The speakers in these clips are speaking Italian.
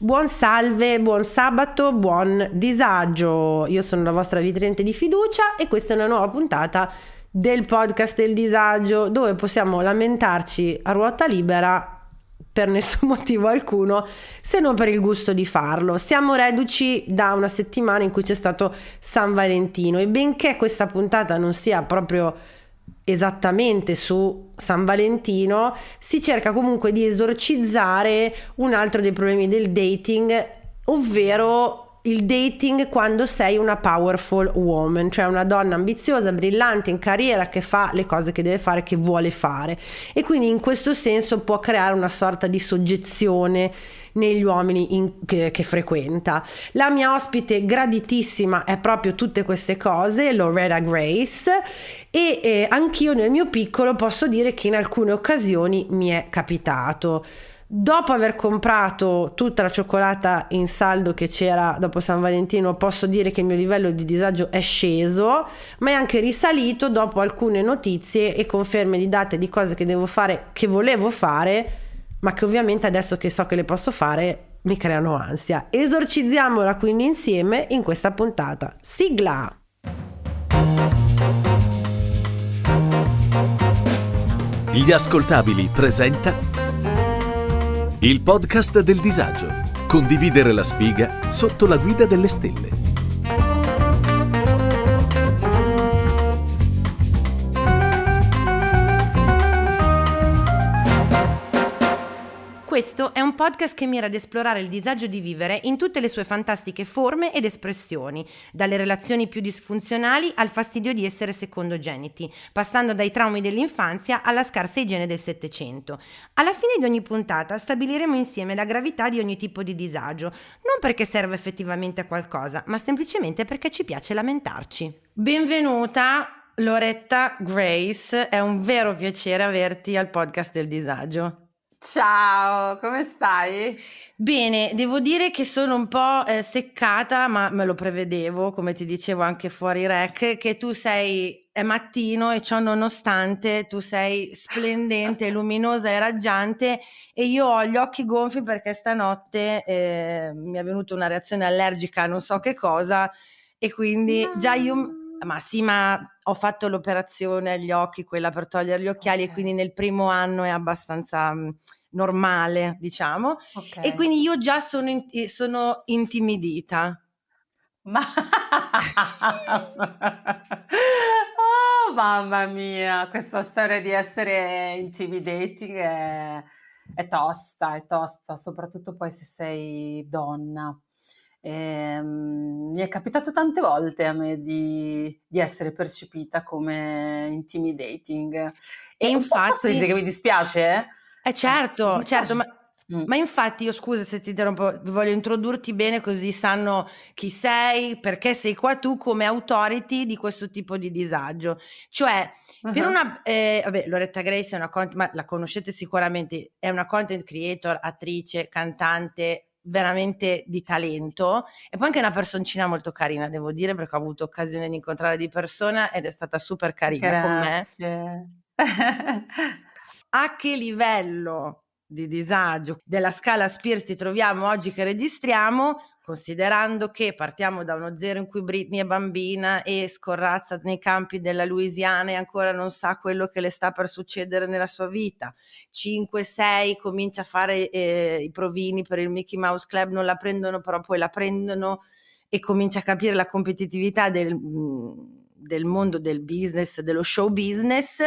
Buon salve, buon sabato, buon disagio. Io sono la vostra vitrente di fiducia e questa è una nuova puntata del podcast del disagio dove possiamo lamentarci a ruota libera per nessun motivo alcuno se non per il gusto di farlo. Siamo reduci da una settimana in cui c'è stato San Valentino e benché questa puntata non sia proprio esattamente su San Valentino, si cerca comunque di esorcizzare un altro dei problemi del dating, ovvero il dating quando sei una powerful woman, cioè una donna ambiziosa, brillante in carriera che fa le cose che deve fare, che vuole fare. E quindi in questo senso può creare una sorta di soggezione negli uomini in, che, che, frequenta. La mia ospite graditissima è proprio tutte queste cose, Loretta Grace, e eh, anch'io nel mio piccolo posso dire che in alcune occasioni mi è capitato. Dopo aver comprato tutta la cioccolata in saldo che c'era dopo San Valentino, posso dire che il mio livello di disagio è sceso, ma è anche risalito dopo alcune notizie e conferme di date di cose che devo fare, che volevo fare, ma che ovviamente adesso che so che le posso fare mi creano ansia. Esorcizziamola quindi insieme in questa puntata. Sigla! Gli ascoltabili presenta il podcast del disagio. Condividere la sfiga sotto la guida delle stelle. Questo è un podcast che mira ad esplorare il disagio di vivere in tutte le sue fantastiche forme ed espressioni, dalle relazioni più disfunzionali al fastidio di essere secondogeniti, passando dai traumi dell'infanzia alla scarsa igiene del Settecento. Alla fine di ogni puntata stabiliremo insieme la gravità di ogni tipo di disagio, non perché serve effettivamente a qualcosa, ma semplicemente perché ci piace lamentarci. Benvenuta Loretta Grace, è un vero piacere averti al podcast del disagio. Ciao, come stai? Bene, devo dire che sono un po' eh, seccata, ma me lo prevedevo, come ti dicevo anche fuori rec, che tu sei è mattino e ciò nonostante tu sei splendente, luminosa e raggiante e io ho gli occhi gonfi perché stanotte eh, mi è venuta una reazione allergica a non so che cosa e quindi no. già io ma sì, ma ho fatto l'operazione agli occhi, quella per togliere gli occhiali okay. e quindi nel primo anno è abbastanza mh, normale, diciamo. Okay. E quindi io già sono, in, sono intimidita. Ma... oh, mamma mia, questa storia di essere intimidating è, è tosta, è tosta, soprattutto poi se sei donna. Ehm, mi è capitato tante volte a me di, di essere percepita come intimidating. E, e infatti... Posso che mi dispiace? Eh, eh certo, certo, ma Mm. Ma infatti io scusa se ti interrompo, voglio introdurti bene così sanno chi sei, perché sei qua tu come authority di questo tipo di disagio. Cioè, uh-huh. per una... Eh, vabbè, Loretta Grace è una content, ma la conoscete sicuramente, è una content creator, attrice, cantante, veramente di talento e poi anche una personcina molto carina, devo dire, perché ho avuto occasione di incontrare di persona ed è stata super carina Grazie. con me. A che livello di disagio della scala Spears ti troviamo oggi che registriamo, considerando che partiamo da uno zero in cui Britney è bambina e scorrazza nei campi della Louisiana e ancora non sa quello che le sta per succedere nella sua vita. 5-6 comincia a fare eh, i provini per il Mickey Mouse Club, non la prendono però poi la prendono e cominci a capire la competitività del, del mondo del business, dello show business,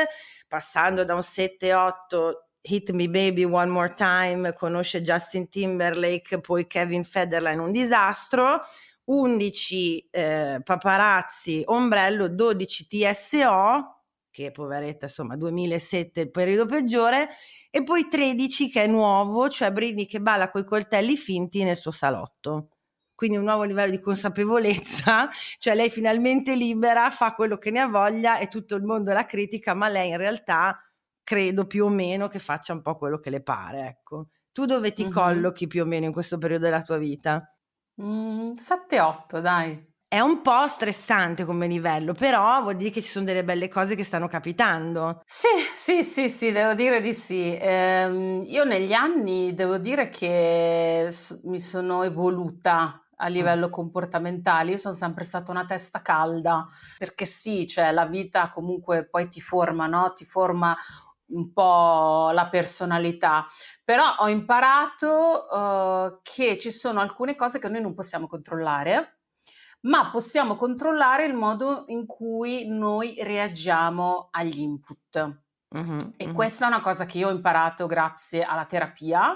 passando da un 7-8 Hit Me Baby One More Time, conosce Justin Timberlake, poi Kevin Federline, un disastro, 11 eh, paparazzi, ombrello, 12 TSO, che poveretta insomma 2007 il periodo peggiore, e poi 13 che è nuovo, cioè Britney che balla coi coltelli finti nel suo salotto. Quindi un nuovo livello di consapevolezza, cioè lei finalmente libera, fa quello che ne ha voglia e tutto il mondo la critica, ma lei in realtà credo più o meno che faccia un po' quello che le pare, ecco. Tu dove ti mm-hmm. collochi più o meno in questo periodo della tua vita? Mm, 7-8, dai. È un po' stressante come livello, però vuol dire che ci sono delle belle cose che stanno capitando. Sì, sì, sì, sì, devo dire di sì. Ehm, io negli anni devo dire che mi sono evoluta a livello comportamentale. Io sono sempre stata una testa calda, perché sì, cioè la vita comunque poi ti forma, no? Ti forma un po' la personalità, però ho imparato uh, che ci sono alcune cose che noi non possiamo controllare, ma possiamo controllare il modo in cui noi reagiamo agli input. Uh-huh, e uh-huh. questa è una cosa che io ho imparato grazie alla terapia.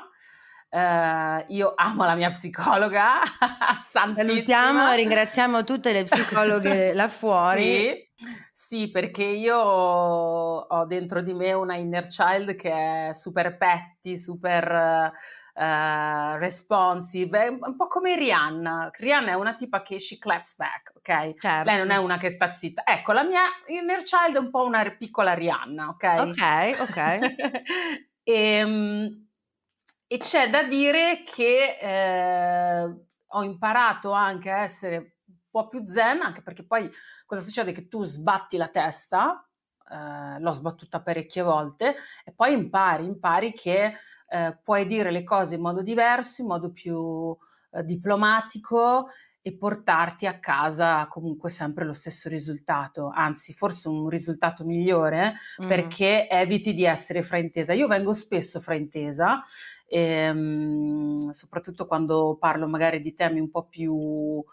Uh, io amo la mia psicologa. Salutiamo e ringraziamo tutte le psicologhe là fuori. Sì sì, perché io ho dentro di me una inner child che è super petty, super uh, responsive, è un po' come Rihanna. Rihanna è una tipa che she claps back, ok? Certo. Lei non è una che sta zitta. Ecco, la mia inner child è un po' una piccola Rihanna, ok? Ok, ok. e, ehm, e, c'è da dire che eh, ho imparato anche a essere po' più zen, anche perché poi cosa succede? Che tu sbatti la testa, eh, l'ho sbattuta parecchie volte, e poi impari, impari che eh, puoi dire le cose in modo diverso, in modo più eh, diplomatico e portarti a casa comunque sempre lo stesso risultato, anzi forse un risultato migliore mm. perché eviti di essere fraintesa. Io vengo spesso fraintesa, ehm, soprattutto quando parlo magari di temi un po' più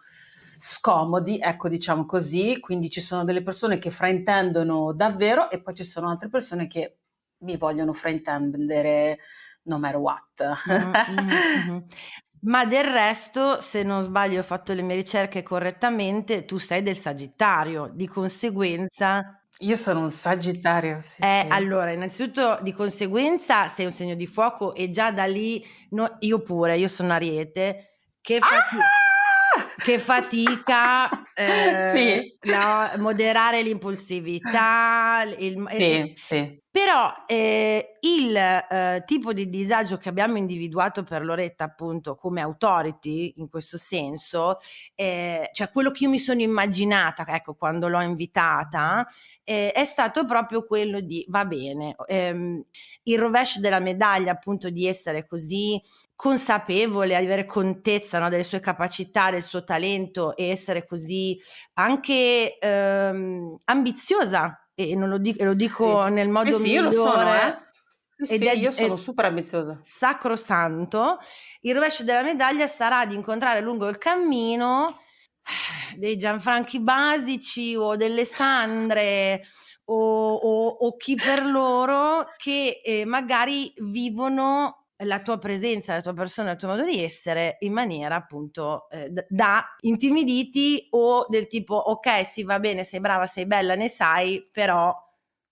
scomodi, ecco diciamo così, quindi ci sono delle persone che fraintendono davvero e poi ci sono altre persone che mi vogliono fraintendere no matter what. Mm-hmm. Ma del resto, se non sbaglio, ho fatto le mie ricerche correttamente, tu sei del Sagittario, di conseguenza... Io sono un Sagittario, sì, eh, sì. Allora, innanzitutto di conseguenza sei un segno di fuoco e già da lì, no, io pure, io sono Ariete, che fa... Ah! Che fatica eh, sì. la, moderare l'impulsività. Il, sì, eh, sì. Però eh, il eh, tipo di disagio che abbiamo individuato per Loretta, appunto, come authority in questo senso, eh, cioè quello che io mi sono immaginata, ecco, quando l'ho invitata, eh, è stato proprio quello di va bene, ehm, il rovescio della medaglia, appunto, di essere così consapevole, avere contezza no, delle sue capacità, del suo talento e essere così anche ehm, ambiziosa e non lo dico, lo dico sì. nel modo sì, sì, migliore. Io lo sono, eh? Sì, è, io sono super ambiziosa. Sacrosanto. Il rovescio della medaglia sarà di incontrare lungo il cammino eh, dei Gianfranchi basici o delle Sandre o, o, o chi per loro che eh, magari vivono la tua presenza, la tua persona, il tuo modo di essere in maniera appunto eh, da intimiditi o del tipo ok sì va bene sei brava sei bella ne sai però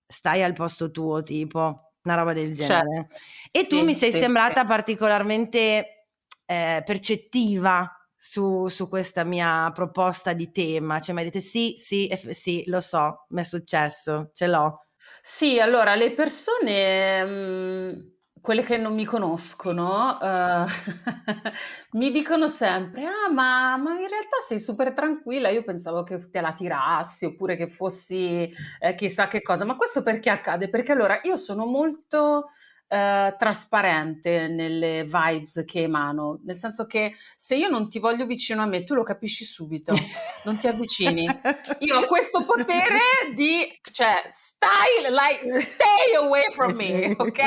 stai al posto tuo tipo una roba del genere certo. e sì, tu mi sei sì, sembrata sì. particolarmente eh, percettiva su, su, questa mia proposta di tema cioè mi hai detto sì sì f- sì lo so mi è successo ce l'ho sì allora le persone mh mm, quelle che non mi conoscono uh, mi dicono sempre: Ah, ma, ma, in realtà sei super tranquilla. Io pensavo che te la tirassi oppure che fossi eh, chissà che cosa. Ma questo perché accade? Perché allora io sono molto eh, trasparente nelle vibes che emano, nel senso che se io non ti voglio vicino a me, tu lo capisci subito, non ti avvicini. Io ho questo potere di, cioè, stai, like, stay away from me, ok?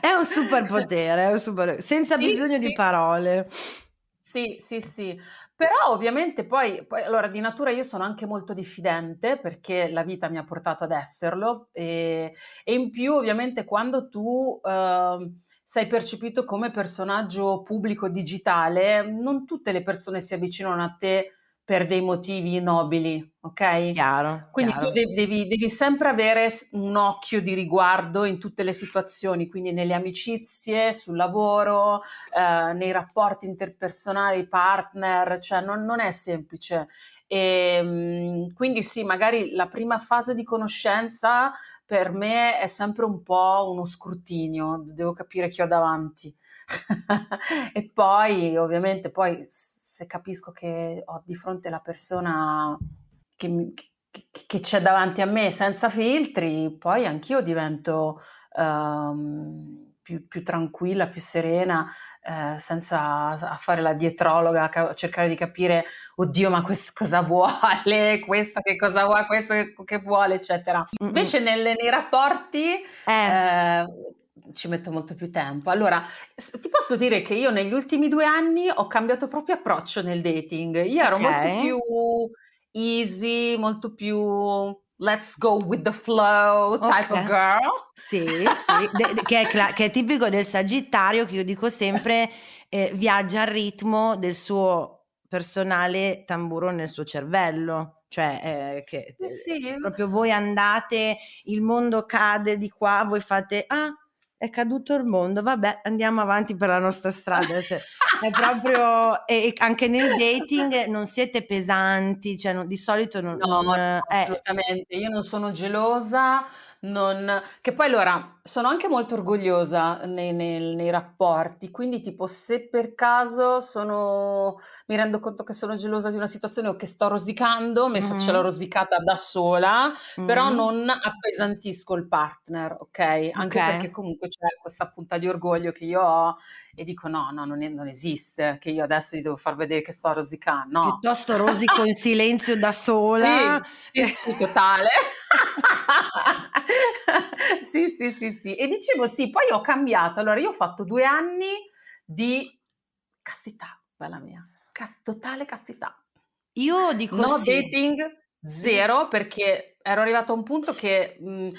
È un superpotere, è un super... senza sì, bisogno sì. di parole. Sì, sì, sì, Però ovviamente poi, poi, allora di natura io sono anche molto diffidente perché la vita mi ha portato ad esserlo e, e in più ovviamente quando tu eh, sei percepito come personaggio pubblico digitale, non tutte le persone si avvicinano a te per dei motivi nobili, ok? Chiaro. Quindi chiaro. tu devi, devi, sempre avere un occhio di riguardo in tutte le situazioni, quindi nelle amicizie, sul lavoro, eh, nei rapporti interpersonali, partner, cioè non, non è semplice. E, ehm, quindi sì, magari la prima fase di conoscenza per me è sempre un po' uno scrutinio, devo capire chi ho davanti. e poi ovviamente poi se capisco che ho di fronte la persona che, che, che c'è davanti a me senza filtri, poi anch'io divento um, più, più, tranquilla, più serena, eh, senza fare la dietrologa, a cercare di capire, oddio, ma questo cosa vuole, questa che cosa vuole, questo che, che vuole, eccetera. Invece nelle, nei rapporti... Eh. Eh, ci metto molto più tempo. Allora, ti posso dire che io negli ultimi due anni ho cambiato proprio approccio nel dating. Io ero okay. molto più easy, molto più let's go with the flow type okay. of girl. Sì, sì. De- de- che, è cla- che, è tipico del Sagittario, che io dico sempre eh, viaggia al ritmo del suo personale tamburo nel suo cervello cioè eh, che eh, sì. proprio voi andate, il mondo cade di qua, voi fate ah è caduto il mondo, vabbè, andiamo avanti per la nostra strada. Cioè, è proprio, e anche nel dating non siete pesanti, cioè non, di solito non... No, non, no eh. assolutamente, io non sono gelosa, non... che poi allora sono anche molto orgogliosa nei, nei, nei, rapporti, quindi tipo se per caso sono, mi rendo conto che sono gelosa di una situazione o che sto rosicando, mi mm-hmm. faccio la rosicata da sola, mm-hmm. però non appesantisco il partner, ok? Anche okay. perché comunque c'è questa punta di orgoglio che io ho e dico no, no, non, è, non, esiste, che io adesso gli devo far vedere che sto rosicando. No. Piuttosto rosico in silenzio da sola. Sì, sì, sì totale. sì, sì, sì, sì. E dicevo sì, poi ho cambiato. Allora, io ho fatto due anni di castità, bella mia, Cas- totale castità. Io dico no sì. dating, zero, perché ero arrivata a un punto che mh,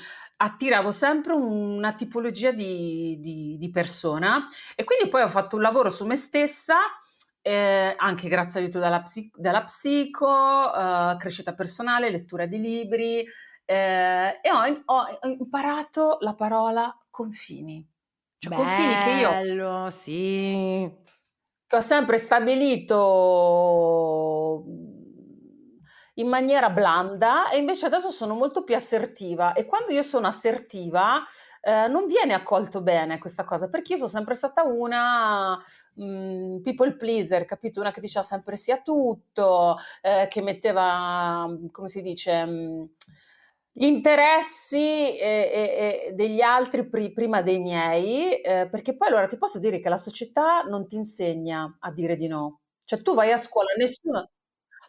attiravo sempre una tipologia di, di, di, persona e quindi poi ho fatto un lavoro su me stessa. Eh, anche grazie all'aiuto della, psico, della psico eh, crescita personale, lettura di libri, eh, e ho, ho, imparato la parola confini. Cioè, Bello, confini che io sì. Che ho sempre stabilito in maniera blanda e invece adesso sono molto più assertiva e quando io sono assertiva eh, non viene accolto bene questa cosa perché io sono sempre stata una mh, mm, people pleaser, capito? Una che diceva sempre sì a tutto, eh, che metteva, come si dice... Mh, gli interessi eh, eh, degli altri pri- prima dei miei, eh, perché poi allora ti posso dire che la società non ti insegna a dire di no. Cioè tu vai a scuola, nessuno...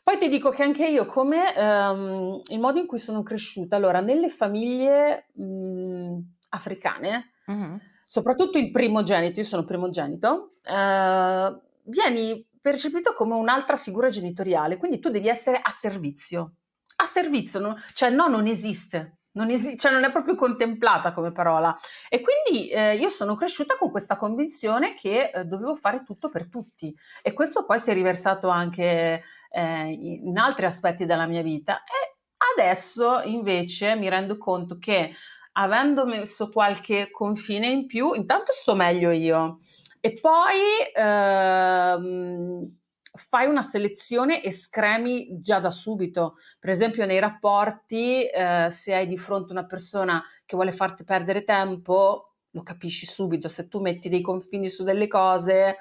Poi ti dico che anche io, come ehm, il modo in cui sono cresciuta, allora nelle famiglie mh, africane, mm-hmm. soprattutto il primogenito, io sono primogenito, eh, vieni percepito come un'altra figura genitoriale, quindi tu devi essere a servizio a servizio, no? cioè no, non esiste. Non, esi- cioè non è proprio contemplata come parola. E quindi eh, io sono cresciuta con questa convinzione che eh, dovevo fare tutto per tutti. E questo poi si è riversato anche eh, in altri aspetti della mia vita. E adesso invece mi rendo conto che avendo messo qualche confine in più, intanto sto meglio io. E poi ehm, fai una selezione e scremi già da subito. Per esempio, nei rapporti, eh, se hai di fronte una persona che vuole farti perdere tempo, lo capisci subito. Se tu metti dei confini su delle cose,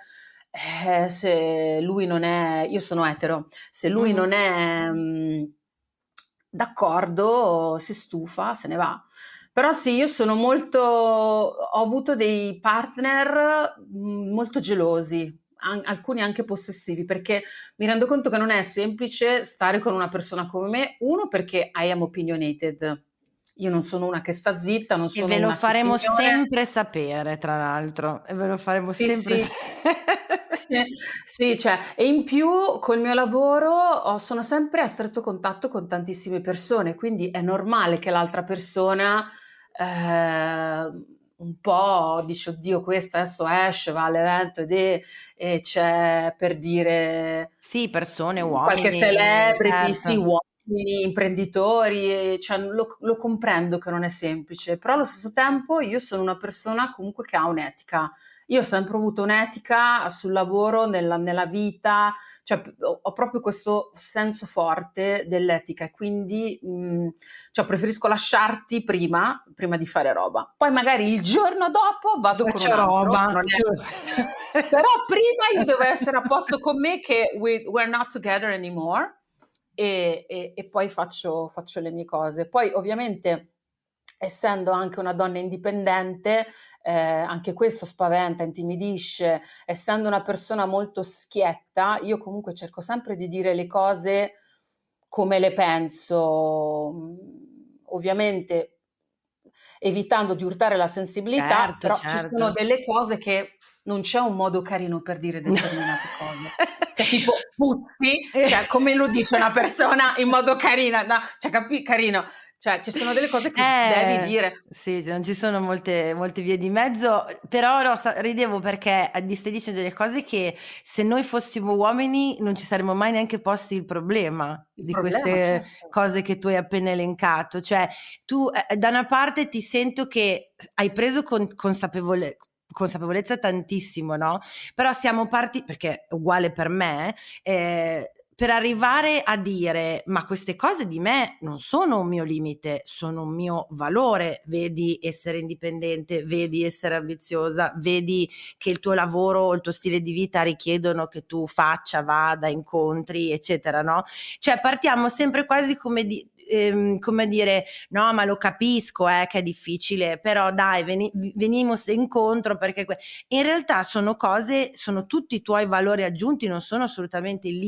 eh, se lui non è, io sono etero, se lui mm. non è mh, mm, d'accordo, si stufa, se ne va. Però sì, io sono molto, ho avuto dei partner mm, molto gelosi, an- alcuni anche possessivi, perché mi rendo conto che non è semplice stare con una persona come me, uno perché I am opinionated, io non sono una che sta zitta, non sono E ve lo faremo signore. sempre sapere, tra l'altro, e ve lo faremo sì, sempre sì. sì, cioè, e in più col mio lavoro ho- sono sempre a stretto contatto con tantissime persone, quindi è normale che l'altra persona eh, un po' dice, oddio, questa adesso esce, va all'evento ed è, e c'è per dire Sì, persone, uomini. qualche celebrity, certo. sì, uomini, imprenditori, e, cioè, lo, lo comprendo che non è semplice, però allo stesso tempo io sono una persona comunque che ha un'etica. Io ho sempre avuto un'etica sul lavoro, nella, nella vita, cioè ho, ho proprio questo senso forte dell'etica e quindi mh, cioè, preferisco lasciarti prima, prima di fare roba. Poi magari il giorno dopo vado Faccio con un altro, roba. non è- però prima io devo essere a posto con me che we, we're not together anymore e, e- e poi faccio, faccio le mie cose. Poi ovviamente essendo anche una donna indipendente, eh, anche questo spaventa, intimidisce, essendo una persona molto schietta, io comunque cerco sempre di dire le cose come le penso, mm, ovviamente evitando di urtare la sensibilità, Certo, però ci certo. sono delle cose che non c'è un modo carino per dire determinate cose. Cioè, tipo puzzi, cioè, come lo dice una persona in modo carino, no, cioè, capi- carino, cioè ci sono delle cose che Eh, devi dire. Sì, non ci sono molte, molte vie di mezzo, però no, sta- ridevo perché eh, di- stai dicendo delle cose che se noi fossimo uomini non ci saremmo mai neanche posti il problema Il di problema, queste certo. cose che tu hai appena elencato. Cioè, tu eh, da una parte ti sento che hai preso con- consapevole- consapevolezza tantissimo, no? Però siamo partiti, perché è uguale per me, eh, per arrivare a dire ma queste cose di me non sono un mio limite, sono un mio valore, vedi essere indipendente, vedi essere ambiziosa, vedi che il tuo lavoro il tuo stile di vita richiedono che tu faccia, vada, incontri, eccetera, no? Cioè partiamo sempre quasi come, di, ehm, come dire no ma lo capisco eh, che è difficile, però dai veni, venimos incontro perché que-". in realtà sono cose, sono tutti i tuoi valori aggiunti, non sono assolutamente i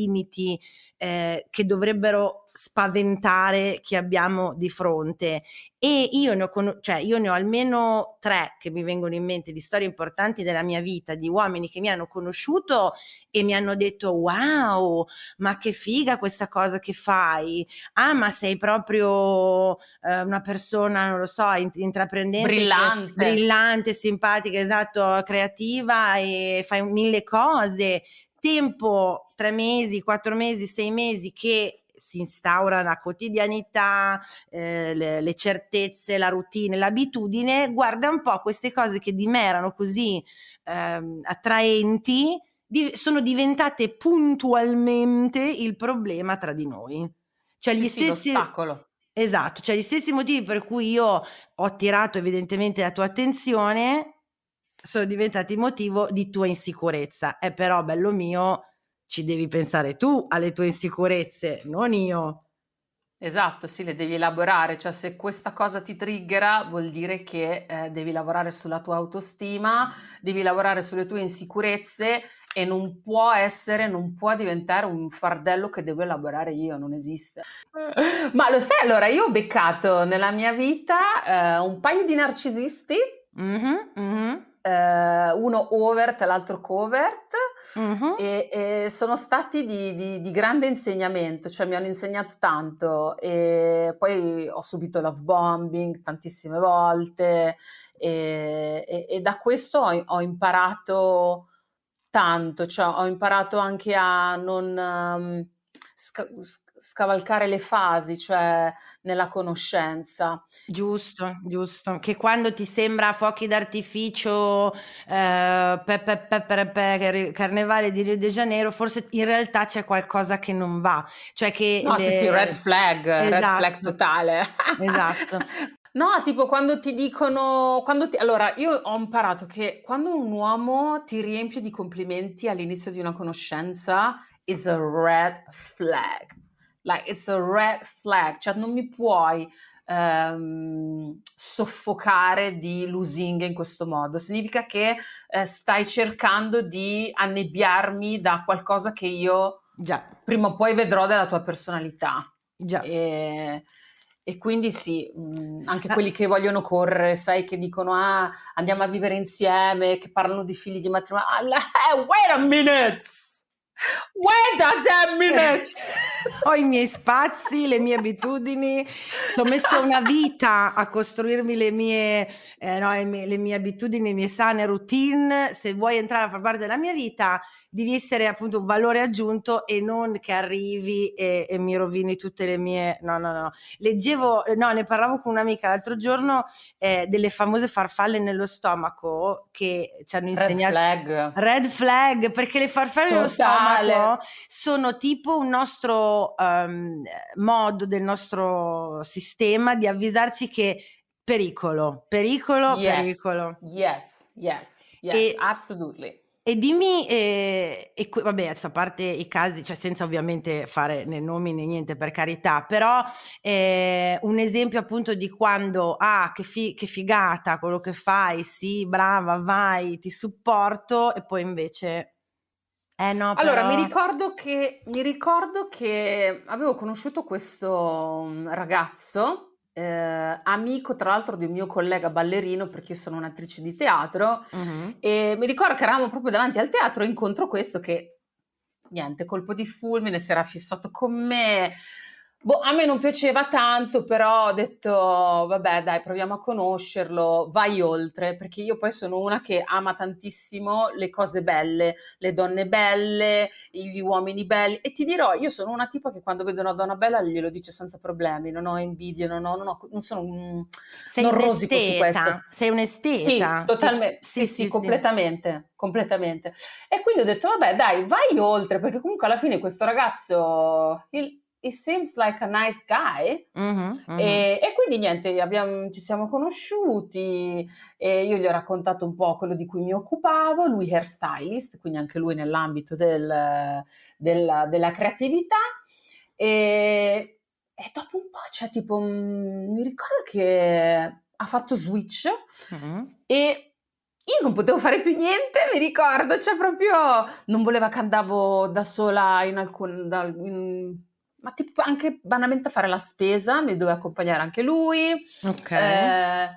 eh, che dovrebbero spaventare chi abbiamo di fronte. E io ne, ho con- cioè io ne ho almeno tre che mi vengono in mente di storie importanti della mia vita, di uomini che mi hanno conosciuto e mi hanno detto wow, ma che figa questa cosa che fai, ah ma sei proprio eh, una persona, non lo so, in- intraprendente, Brillante. brillante, simpatica, esatto, creativa e fai mille cose tempo, tre mesi, quattro mesi, sei mesi che si instaura la quotidianità, eh, le, le certezze, la routine, l'abitudine, guarda un po' queste cose che di me erano così ehm, attraenti, di- sono diventate puntualmente il problema tra di noi. Cioè gli Sì, sì, stessi... l'ostacolo. Esatto, cioè gli stessi motivi per cui io ho attirato evidentemente la tua attenzione sono diventati motivo di tua insicurezza. E però, bello mio, ci devi pensare tu alle tue insicurezze, non io. Esatto, sì, le devi elaborare, cioè se questa cosa ti triggera vuol dire che eh, devi lavorare sulla tua autostima, devi lavorare sulle tue insicurezze e non può essere, non può diventare un fardello che devo elaborare io, non esiste. Ma lo sai, allora io ho beccato nella mia vita eh, un paio di narcisisti, Mhm, mhm, eh, uno overt l'altro covert. mhm. E, e sono stati di, di- di grande insegnamento, cioè mi hanno insegnato tanto e poi ho subito love bombing tantissime volte e, e- e da questo ho, ho imparato tanto, cioè ho imparato anche a non ehm, sca- sc- scavalcare le fasi, cioè nella conoscenza. Giusto, giusto. Che quando ti sembra fuochi d'artificio, eh, pe- pe- pe- carnevale di Rio de Janeiro, forse in realtà c'è qualcosa che non va. Cioè che No, sì, le- sì, red flag, red flag Esatto. totale. Esatto. No, tipo quando ti dicono, quando ti- allora io ho imparato che quando un uomo ti riempie di complimenti all'inizio di una conoscenza is a red flag. Like it's a red flag, cioè non mi puoi ehm, soffocare di lusinghe in questo modo. Significa che eh, stai cercando di annebbiarmi da qualcosa che io Già, prima o poi vedrò della tua personalità. già. E, E quindi sì, mh, anche quelli che vogliono correre, sai, che dicono ah, andiamo a vivere insieme, che parlano di figli di matrimonio. Ah, wait a minute! Wait a damn minute! Ho i miei spazi, le mie abitudini, ho messo una vita a costruirmi le mie, eh, no, le mie, le mie abitudini, le mie sane routine. Se vuoi entrare a far parte della mia vita, devi essere appunto un valore aggiunto e non che arrivi e, e, mi rovini tutte le mie... No, no, no. Leggevo, no, ne parlavo con un'amica l'altro giorno eh, delle famose farfalle nello stomaco che ci hanno insegnato... Red flag. Red flag, perché le farfalle Totale. nello stomaco sono tipo un nostro um, modo del nostro sistema di avvisarci che pericolo, pericolo, yes. pericolo. Yes, yes, yes, e, absolutely. E dimmi, eh, e, vabbè, a parte i casi, cioè senza ovviamente fare né nomi né niente per carità, però eh, un esempio appunto di quando, ah, che, fi- che, figata quello che fai, sì, brava, vai, ti supporto, e poi invece... Eh no, però... Allora, mi ricordo, che, mi ricordo che avevo conosciuto questo mm, ragazzo eh, amico tra l'altro di un mio collega ballerino perché io sono un'attrice di teatro uh-huh. e mi ricordo che eravamo proprio davanti al teatro e incontro questo che niente, colpo di fulmine, si era fissato con me, Boh, a me non piaceva tanto, però ho detto, vabbè, dai, proviamo a conoscerlo, vai oltre, perché io poi sono una che ama tantissimo le cose belle, le donne belle, gli uomini belli, e ti dirò, io sono una tipo che quando vedo una donna bella glielo dice senza problemi, non ho invidia, non, ho, non, ho, non sono un... Sei non rosico su questo. Sei un'esteta. Sì, totalmente, sì, sì, sì, sì completamente, completamente. E quindi ho detto, vabbè, dai, vai oltre, perché comunque alla fine questo ragazzo... Il, he seems like a nice guy. Mm-hmm, mm-hmm. E, e, quindi niente, abbiamo, ci siamo conosciuti e io gli ho raccontato un po' quello di cui mi occupavo, lui hairstylist, quindi anche lui nell'ambito del, del, della creatività. E, e, dopo un po', cioè tipo, mi ricordo che ha fatto switch mm-hmm. e io non potevo fare più niente, mi ricordo, cioè proprio non voleva che andavo da sola in alcun, da, in, ma tipo anche banalmente a fare la spesa, mi doveva accompagnare anche lui. Ok. Eh,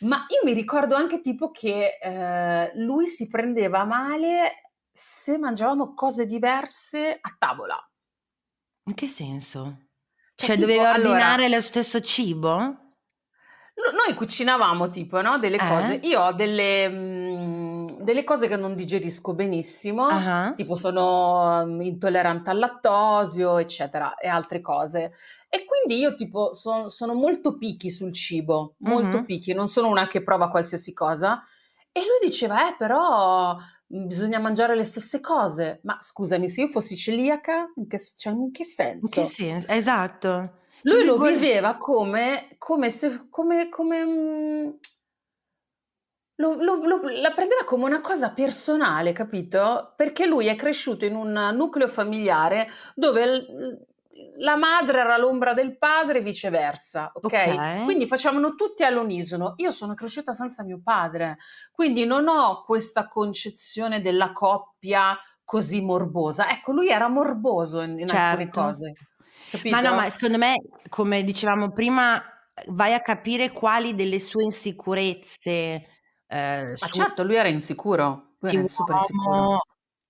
ma io mi ricordo anche tipo che eh, lui si prendeva male se mangiavamo cose diverse a tavola. In che senso? Cioè, cioè tipo, doveva ordinare allora, lo stesso cibo? Noi cucinavamo tipo, no? Delle eh? cose. Io ho delle... Mh, mm, delle cose che non digerisco benissimo, uh-huh. tipo sono um, intollerante al lattosio, eccetera, e altre cose. E quindi io tipo son, sono molto picchi sul cibo, molto uh-huh. picchi, non sono una che prova qualsiasi cosa. E lui diceva, eh però mm, bisogna mangiare le stesse cose. Ma scusami, se io fossi celiaca, in che, cioè, in che senso? In che senso? Esatto. Lui cioè, lo vuole... viveva come, come se, come, come, mm, lo, lo, lo, la prendeva come una cosa personale, capito? Perché lui è cresciuto in un nucleo familiare dove la madre era l'ombra del padre e viceversa, ok? okay. Quindi facevano tutti all'unisono. Io sono cresciuta senza mio padre, quindi non ho questa concezione della coppia così morbosa. Ecco, lui era morboso in, in certo. alcune cose. Capito? Ma no, ma secondo me, come dicevamo prima, vai a capire quali delle sue insicurezze eh, Ma certo, lui era insicuro, lui era super insicuro.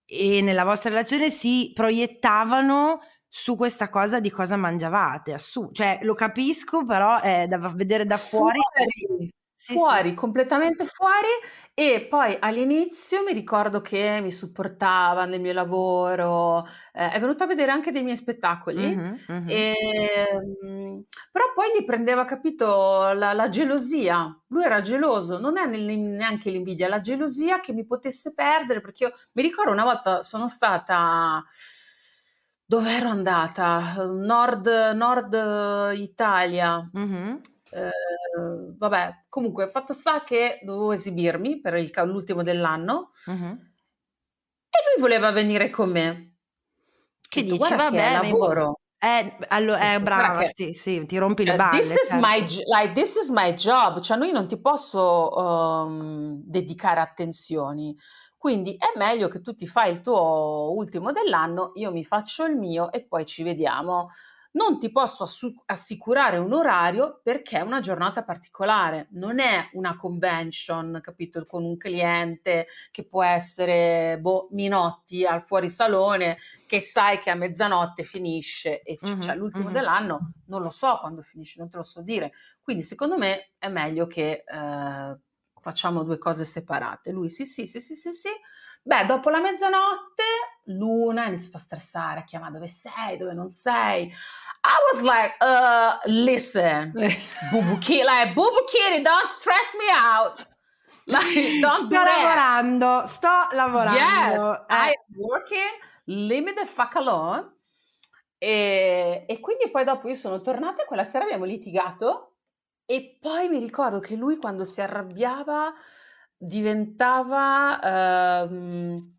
E nella vostra relazione si proiettavano su questa cosa di cosa mangiavate, assu- cioè lo capisco, però è da vedere da fuori. fuori sì, fuori, sì. completamente fuori e poi all'inizio mi ricordo che mi supportava nel mio lavoro, eh, è venuto a vedere anche dei miei spettacoli, mm-hmm, mm-hmm. E, ehm, però poi gli prendeva, capito, la, la, gelosia, lui era geloso, non è neanche l'invidia, la gelosia che mi potesse perdere, perché io mi ricordo una volta sono stata... Dove ero andata? Nord, nord Italia. Mm-hmm. Eh, vabbè, comunque, fatto sta che dovevo esibirmi per il, l'ultimo dell'anno uh-huh. e lui voleva venire con me. Che dici? Vabbè, lavoro. Eh, allora, eh, brava, che, sì, sì, ti rompi le balle. This, certo. is my, like, this is my job, cioè noi non ti posso um, dedicare attenzioni. Quindi è meglio che tu ti fai il tuo ultimo dell'anno, io mi faccio il mio e poi ci vediamo non ti posso assu- assicurare un orario perché è una giornata particolare, non è una convention, capito, con un cliente che può essere boh, Minotti al fuorisalone che sai che a mezzanotte finisce e c- mm-hmm, cioè l'ultimo mm-hmm. dell'anno non lo so quando finisce, non te lo so dire. Quindi secondo me è meglio che eh, facciamo due cose separate. Lui sì, sì, sì, sì, sì, sì. Beh, dopo la mezzanotte, Luna ha iniziato a stressare, a chiamare dove sei, dove non sei. I was like, uh, listen, Bubu Kitty, like, Kitty, don't stress me out. Like, don't sto lavorando, sto lavorando. Yes, eh. I'm working, leave me the fuck alone. E, e quindi poi dopo io sono tornata e quella sera abbiamo litigato e poi mi ricordo che lui quando si arrabbiava diventava uh,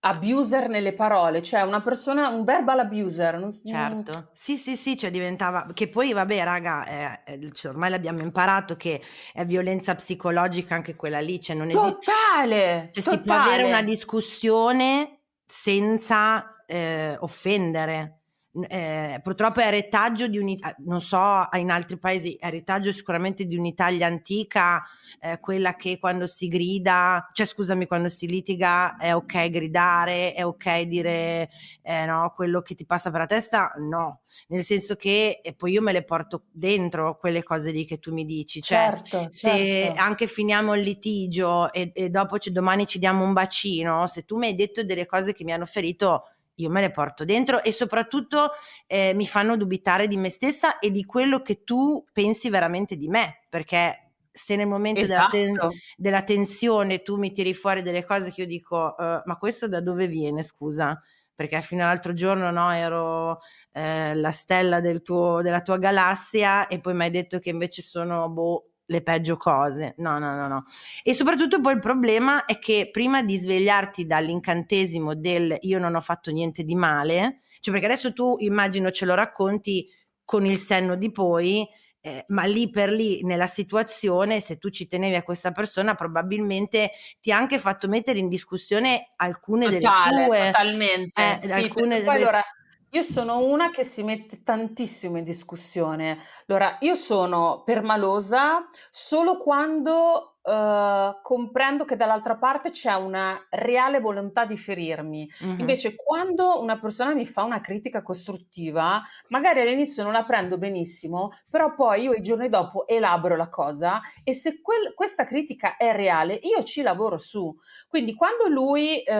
abuser nelle parole, cioè una persona, un verbal abuser. Non, certo, sì, sì, sì, cioè diventava, che poi vabbè raga, eh, cioè, ormai l'abbiamo imparato che è violenza psicologica anche quella lì, cioè non esiste... Totale! Cioè totale. si può avere una discussione senza eh, offendere eh, purtroppo è retaggio di un'Italia, non so in altri paesi, è retaggio sicuramente di un'Italia antica, eh, quella che quando si grida, cioè scusami, quando si litiga è ok gridare, è ok dire eh, no, quello che ti passa per la testa, no, nel senso che e poi io me le porto dentro quelle cose lì che tu mi dici, cioè certo, se certo. anche finiamo il litigio e, e dopo c- domani ci diamo un bacino, se tu mi hai detto delle cose che mi hanno ferito, io me le porto dentro e soprattutto eh, mi fanno dubitare di me stessa e di quello che tu pensi veramente di me, perché se nel momento esatto. della, ten- della, tensione tu mi tiri fuori delle cose che io dico, uh, ma questo da dove viene, scusa? Perché fino all'altro giorno no, ero eh, la stella del tuo, della tua galassia e poi mi hai detto che invece sono boh, le peggio cose. No, no, no, no. E soprattutto poi il problema è che prima di svegliarti dall'incantesimo del io non ho fatto niente di male, cioè perché adesso tu immagino ce lo racconti con il senno di poi, eh, ma lì per lì nella situazione, se tu ci tenevi a questa persona, probabilmente ti ha anche fatto mettere in discussione alcune Totale, delle tue. Totalmente. Eh, sì, alcune delle... allora io sono una che si mette tantissimo in discussione. Allora, io sono permalosa solo quando uh, comprendo che dall'altra parte c'è una reale volontà di ferirmi. Mm-hmm. Invece, quando una persona mi fa una critica costruttiva, magari all'inizio non la prendo benissimo, però poi io i giorni dopo elaboro la cosa e se quel, questa critica è reale, io ci lavoro su. Quindi, quando lui uh,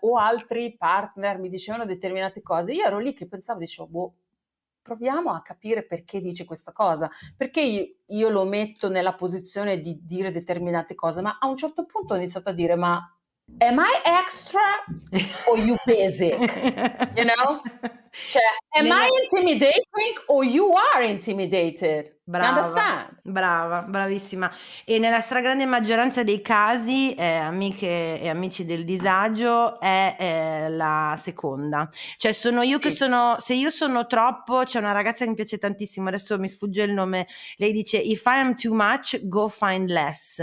o altri partner mi dicevano determinate cose, io ero lì che pensavo, dicevo, boh proviamo a capire perché dice questa cosa, perché io, io, lo metto nella posizione di dire determinate cose, ma a un certo punto ho iniziato a dire ma am I extra or you basic? You know? Cioè, am Nella... I intimidating or you are intimidated? Brava, brava, bravissima. E nella stragrande maggioranza dei casi, eh, amiche e amici del disagio, è eh, la seconda. Cioè, sono io sì. che sono, se io sono troppo, c'è una ragazza che mi piace tantissimo, adesso mi sfugge il nome, lei dice, if I am too much, go find less.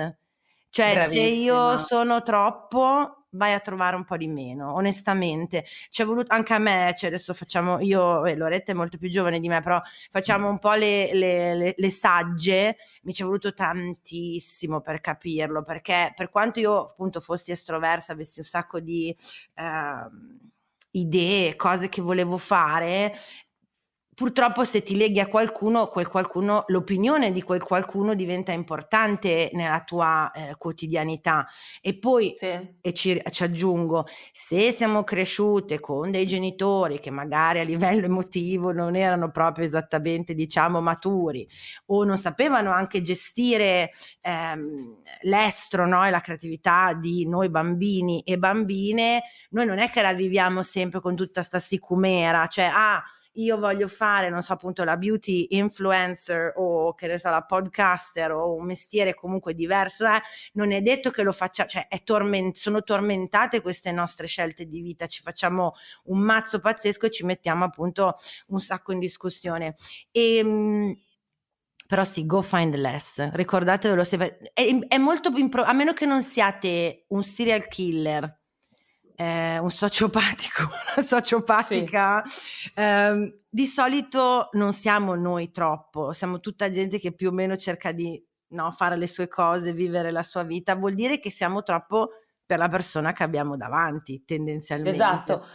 Cioè, Bravissima. se io sono troppo, vai a trovare un po' di meno, onestamente. Ci è voluto anche a me, cioè adesso facciamo, io e Loretta è molto più giovane di me, però facciamo un po' le, le, le, le sagge, mi ci è voluto tantissimo per capirlo, perché per quanto io appunto fossi estroversa, avessi un sacco di... Uh, idee, cose che volevo fare, purtroppo se ti leghi a qualcuno, quel qualcuno, l'opinione di quel qualcuno diventa importante nella tua eh, quotidianità. E poi, sì. e ci, ci, aggiungo, se siamo cresciute con dei genitori che magari a livello emotivo non erano proprio esattamente, diciamo, maturi o non sapevano anche gestire ehm, l'estro no? e la creatività di noi bambini e bambine, noi non è che la viviamo sempre con tutta sta sicumera, cioè, ah, io voglio fare, non so, appunto la beauty influencer o che ne so, la podcaster o un mestiere comunque diverso, eh, non è detto che lo faccia, cioè torment- sono tormentate queste nostre scelte di vita, ci facciamo un mazzo pazzesco e ci mettiamo appunto un sacco in discussione. E, ehm, però sì, go find less, ricordatevelo sempre, è, è molto impro- a meno che non siate un serial killer è un sociopatico, una sociopatica, ehm, di solito non siamo noi troppo, siamo tutta gente che più o meno cerca di no, fare le sue cose, vivere la sua vita, vuol dire che siamo troppo per la persona che abbiamo davanti, tendenzialmente. Esatto.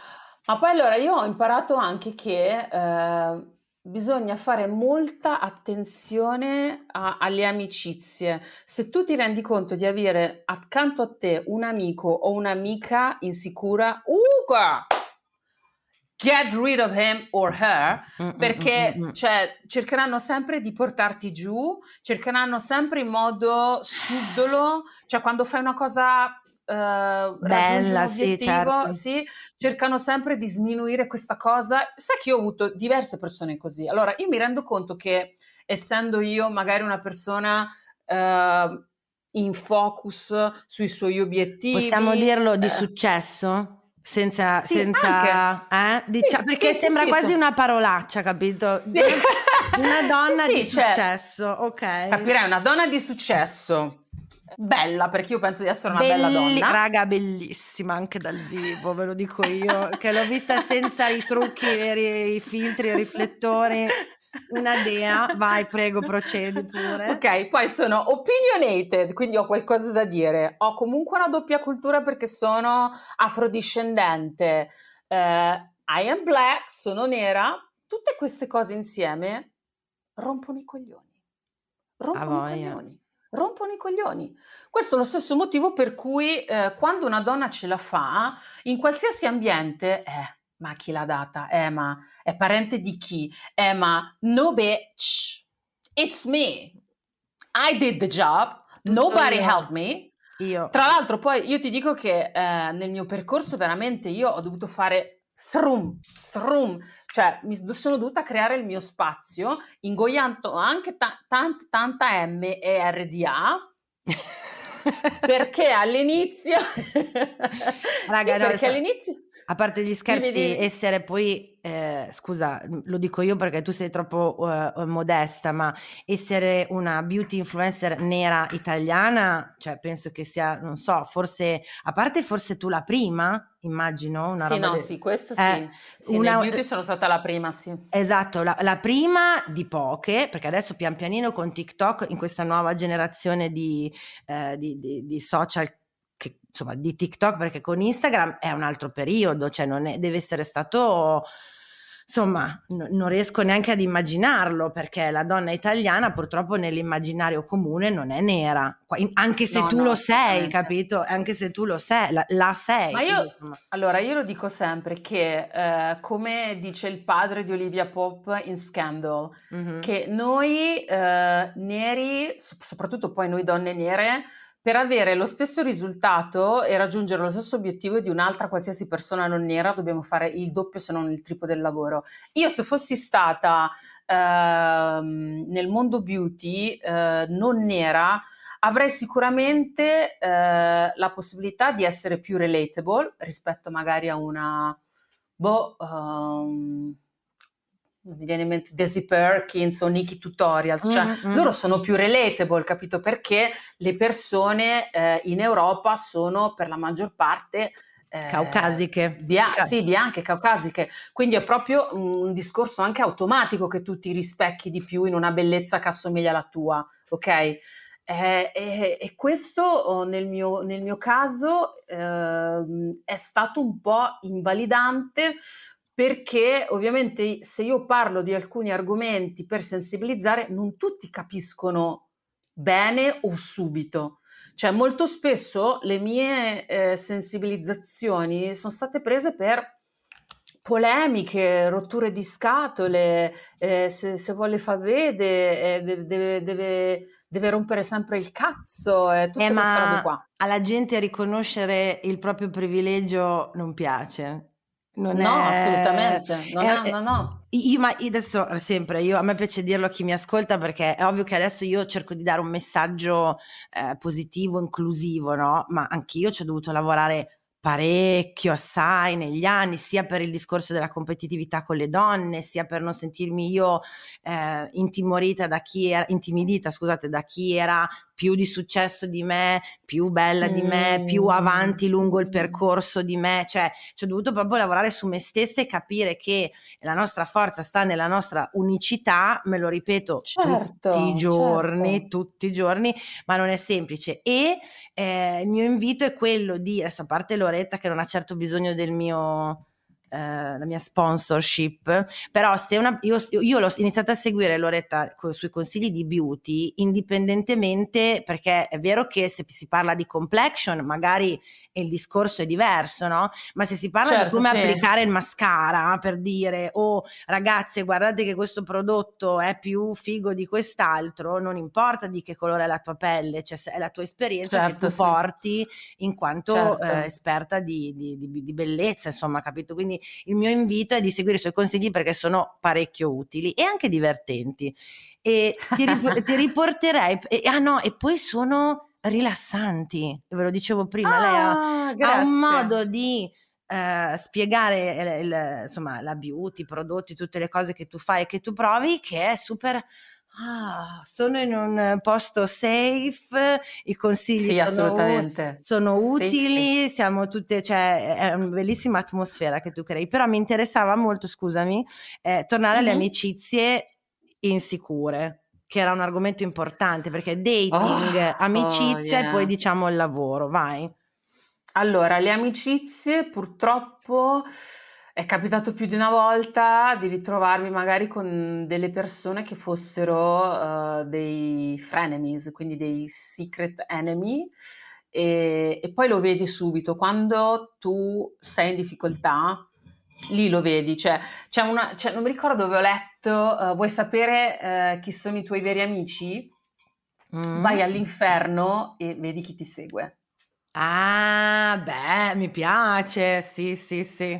Ma poi allora io ho imparato anche che eh, bisogna fare molta attenzione a, alle amicizie. Se tu ti rendi conto di avere accanto a te un amico o un'amica insicura, uga! Get rid of him or her mm, mm, mm, perché cioè, cercheranno sempre di portarti giù, cercheranno sempre in modo subdolo, cioè quando fai una cosa Uh, Bella, sì, certo. sì, cercano sempre di sminuire questa cosa. Sai che io ho avuto diverse persone così. Allora, io mi rendo conto che essendo io magari una persona uh, in focus sui suoi obiettivi, possiamo dirlo di eh. successo? Senza, sì, senza eh? Dicia- sì, perché sì, sembra quasi una parolaccia, capito? Una donna di cioè, successo, ok. Capirai, una donna di successo bella perché io penso di essere una Belli, bella donna. Raga, bellissima anche dal vivo, ve lo dico io, che l'ho vista senza i trucchi, i, i filtri, i riflettori. Una dea, vai, prego, procedi pure. Ok, poi sono opinionated, quindi ho qualcosa da dire. Ho comunque una doppia cultura perché sono afrodiscendente. Uh, I am black, sono nera. Tutte queste cose insieme rompono i coglioni. Rompono i coglioni rompono i coglioni. Questo è lo stesso motivo per cui eh, quando una donna ce la fa, in qualsiasi ambiente, eh, ma chi l'ha data? Eh, ma è parente di chi? Eh, ma no bitch, it's me. I did the job, nobody helped me. Io. Tra l'altro poi io ti dico che eh, nel mio percorso veramente io ho dovuto fare srum, srum, cioè mi sono dovuta creare il mio spazio ingoiando anche ta- tant- tanta M e RDA perché all'inizio Raga, sì, perché all'inizio a parte gli scherzi, dimmi. essere poi, eh, scusa, lo dico io perché tu sei troppo uh, modesta, ma essere una beauty influencer nera italiana, cioè penso che sia, non so, forse, a parte forse tu la prima, immagino. Una sì, no, de... sì, questo eh, sì. sì una... beauty sono stata la prima, sì. Esatto, la, la, prima di poche, perché adesso pian pianino con TikTok, in questa nuova generazione di, eh, di, di, di social che, insomma, di TikTok, perché con Instagram è un altro periodo, cioè non è, deve essere stato insomma, n- non riesco neanche ad immaginarlo perché la donna italiana purtroppo nell'immaginario comune non è nera, anche se no, tu no, lo sei, capito? Anche se tu lo sei, la, la sei. Ma io, quindi, allora, io lo dico sempre che, eh, come dice il padre di Olivia Pope in Scandal, mm-hmm. che noi eh, neri, soprattutto poi noi donne nere, per avere lo stesso risultato e raggiungere lo stesso obiettivo di un'altra qualsiasi persona non nera dobbiamo fare il doppio se non il triplo del lavoro. Io se fossi stata eh, nel mondo beauty eh, non nera avrei sicuramente eh, la possibilità di essere più relatable rispetto magari a una boh, um, mi viene in mente Daisy Perkins o Nikki Tutorials, cioè mm-hmm. loro sono più relatable, capito? Perché le persone eh, in Europa sono per la maggior parte eh, caucasiche. Bia- sì, bianche, caucasiche. Quindi è proprio un discorso anche automatico che tu ti rispecchi di più in una bellezza che assomiglia alla tua, ok? Eh, e, e, questo oh, nel mio, nel mio caso eh, è stato un po' invalidante perché ovviamente se io parlo di alcuni argomenti per sensibilizzare, non tutti capiscono bene o subito. Cioè molto spesso le mie eh, sensibilizzazioni sono state prese per polemiche, rotture di scatole, eh, se, se, vuole fa vede, eh, deve, deve, deve, rompere sempre il cazzo, e tutte eh, queste robe qua. Alla gente riconoscere il proprio privilegio non piace. Non no, è... assolutamente, non è, è, no, no. Io, ma adesso sempre, io, a me piace dirlo a chi mi ascolta perché è ovvio che adesso io cerco di dare un messaggio eh, positivo, inclusivo, no? Ma anch'io ci ho dovuto lavorare parecchio, assai negli anni, sia per il discorso della competitività con le donne, sia per non sentirmi io eh, intimorita da chi era, intimidita, scusate, da chi era più di successo di me, più bella di me, più avanti lungo il percorso di me, cioè ci ho dovuto proprio lavorare su me stessa e capire che la nostra forza sta nella nostra unicità, me lo ripeto Certo, tutti i giorni, certo. tutti i giorni, ma non è semplice. E eh, il mio invito è quello di, adesso a parte Loretta che non ha certo bisogno del mio eh, la mia sponsorship, però se una, io, io l'ho iniziata a seguire Loretta co- sui consigli di beauty indipendentemente perché è vero che se si parla di complexion magari il discorso è diverso, no? Ma se si parla Certo, di come sì. applicare il mascara per dire oh ragazze guardate che questo prodotto è più figo di quest'altro, non importa di che colore è la tua pelle, cioè è la tua esperienza che Certo, tu sì. porti in quanto Certo. eh, esperta di, di- di- di bellezza, insomma, capito? Quindi il mio invito è di seguire i suoi consigli perché sono parecchio utili e anche divertenti. E ti, rip- ti riporterei, e, ah no, e poi sono rilassanti, ve lo dicevo prima, lei ha, Ah, ha un modo di eh, spiegare il- il- insomma, la beauty, i prodotti, tutte le cose che tu fai e che tu provi che è super... Ah, sono in un posto safe, i consigli Sì, sono, sono Sì, utili, siamo tutte, cioè è una bellissima atmosfera che tu crei, però mi interessava molto, scusami, eh, tornare alle Mhm. amicizie insicure, che era un argomento importante perché dating, Oh, amicizia oh, e poi yeah. diciamo il lavoro, vai. Allora, le amicizie purtroppo è capitato più di una volta di ritrovarmi magari con delle persone che fossero eh, dei frenemies, quindi dei secret enemy, e, e poi lo vedi subito quando tu sei in difficoltà. Lì lo vedi, cioè, c'è una, c'è- non mi ricordo dove ho letto, eh, vuoi sapere eh, chi sono i tuoi veri amici? Mm. Vai all'inferno e vedi chi ti segue. Ah, beh, mi piace, sì, sì, sì.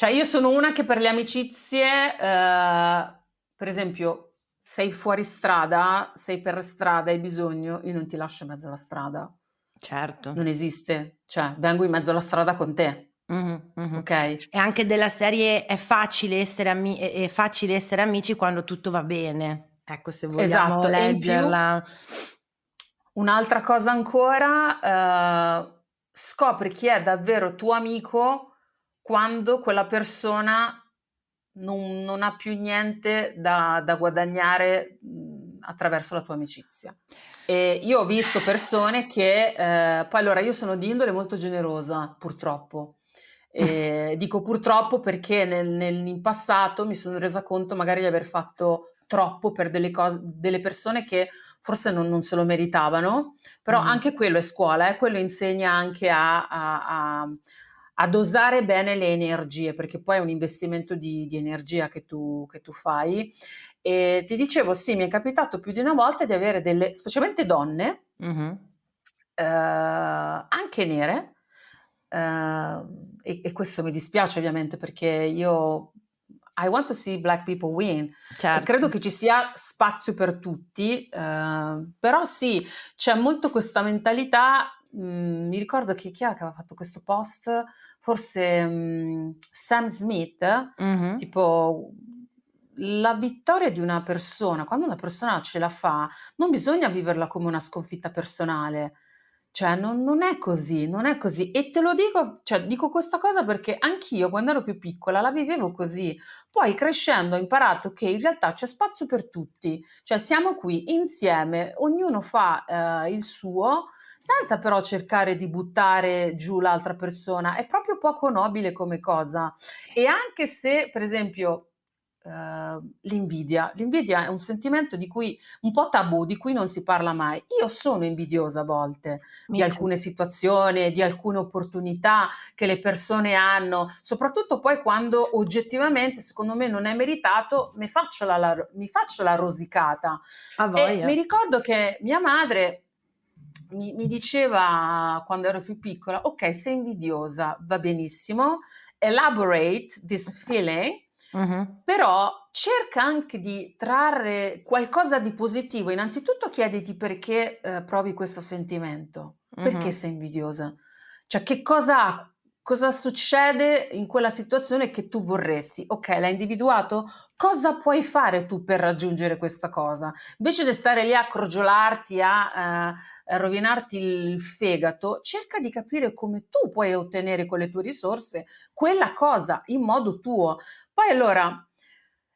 Cioè, io sono una che per le amicizie, eh, per esempio, sei fuori strada, sei per strada, hai bisogno, io non ti lascio in mezzo alla strada. Certo. Non esiste. Cioè, vengo in mezzo alla strada con te, Mhm, mhm. ok? E anche della serie è facile essere, ami- è facile essere amici quando tutto va bene. Ecco, se vogliamo Esatto, leggerla. Un'altra cosa ancora, eh, scopri chi è davvero tuo amico quando quella persona non, non ha più niente da, da guadagnare attraverso la tua amicizia. E io ho visto persone che, eh, poi allora io sono di indole molto generosa, purtroppo. E dico purtroppo perché nel, nel- in passato mi sono resa conto magari di aver fatto troppo per delle, cose, delle persone che forse non, non se lo meritavano, però Mm. anche quello è scuola, eh, quello insegna anche a, a- a- a dosare bene le energie, perché poi è un investimento di, di energia che tu, che tu fai. E ti dicevo, sì, mi è capitato più di una volta di avere delle, specialmente donne, Mhm. eh, anche nere, eh, e, e questo mi dispiace ovviamente perché io I want to see black people win Certo. credo che ci sia spazio per tutti, eh, però sì, c'è molto questa mentalità. mh, mi ricordo che chi è che aveva fatto questo post, forse mh, Sam Smith, Mhm. tipo la vittoria di una persona, quando una persona ce la fa, non bisogna viverla come una sconfitta personale. Cioè, non, non è così, non è così. E te lo dico, cioè, dico questa cosa perché anch'io, quando ero più piccola, la vivevo così. Poi crescendo ho imparato che in realtà c'è spazio per tutti. Cioè, siamo qui insieme, ognuno fa eh, il suo, senza però cercare di buttare giù l'altra persona. È proprio poco nobile come cosa. E anche se, per esempio, Uh, l'invidia. L'invidia è un sentimento di cui un po' tabù, di cui non si parla mai. Io sono invidiosa a volte Mi di alcune situazioni, di alcune opportunità che le persone hanno, soprattutto poi quando oggettivamente, secondo me, non è meritato, mi faccio la, la, mi faccio la rosicata. Mi ricordo che mia madre mi, mi diceva quando ero più piccola, ok, sei invidiosa, va benissimo, elaborate this feeling Uh-huh. Però cerca anche di trarre qualcosa di positivo. Innanzitutto chiediti perché eh, provi questo sentimento, uh-huh. perché sei invidiosa. Cioè, che cosa, cosa succede in quella situazione che tu vorresti? Ok, l'hai individuato? Cosa puoi fare tu per raggiungere questa cosa? Invece di stare lì a crogiolarti, a, a rovinarti il fegato, cerca di capire come tu puoi ottenere con le tue risorse quella cosa in modo tuo. Poi allora,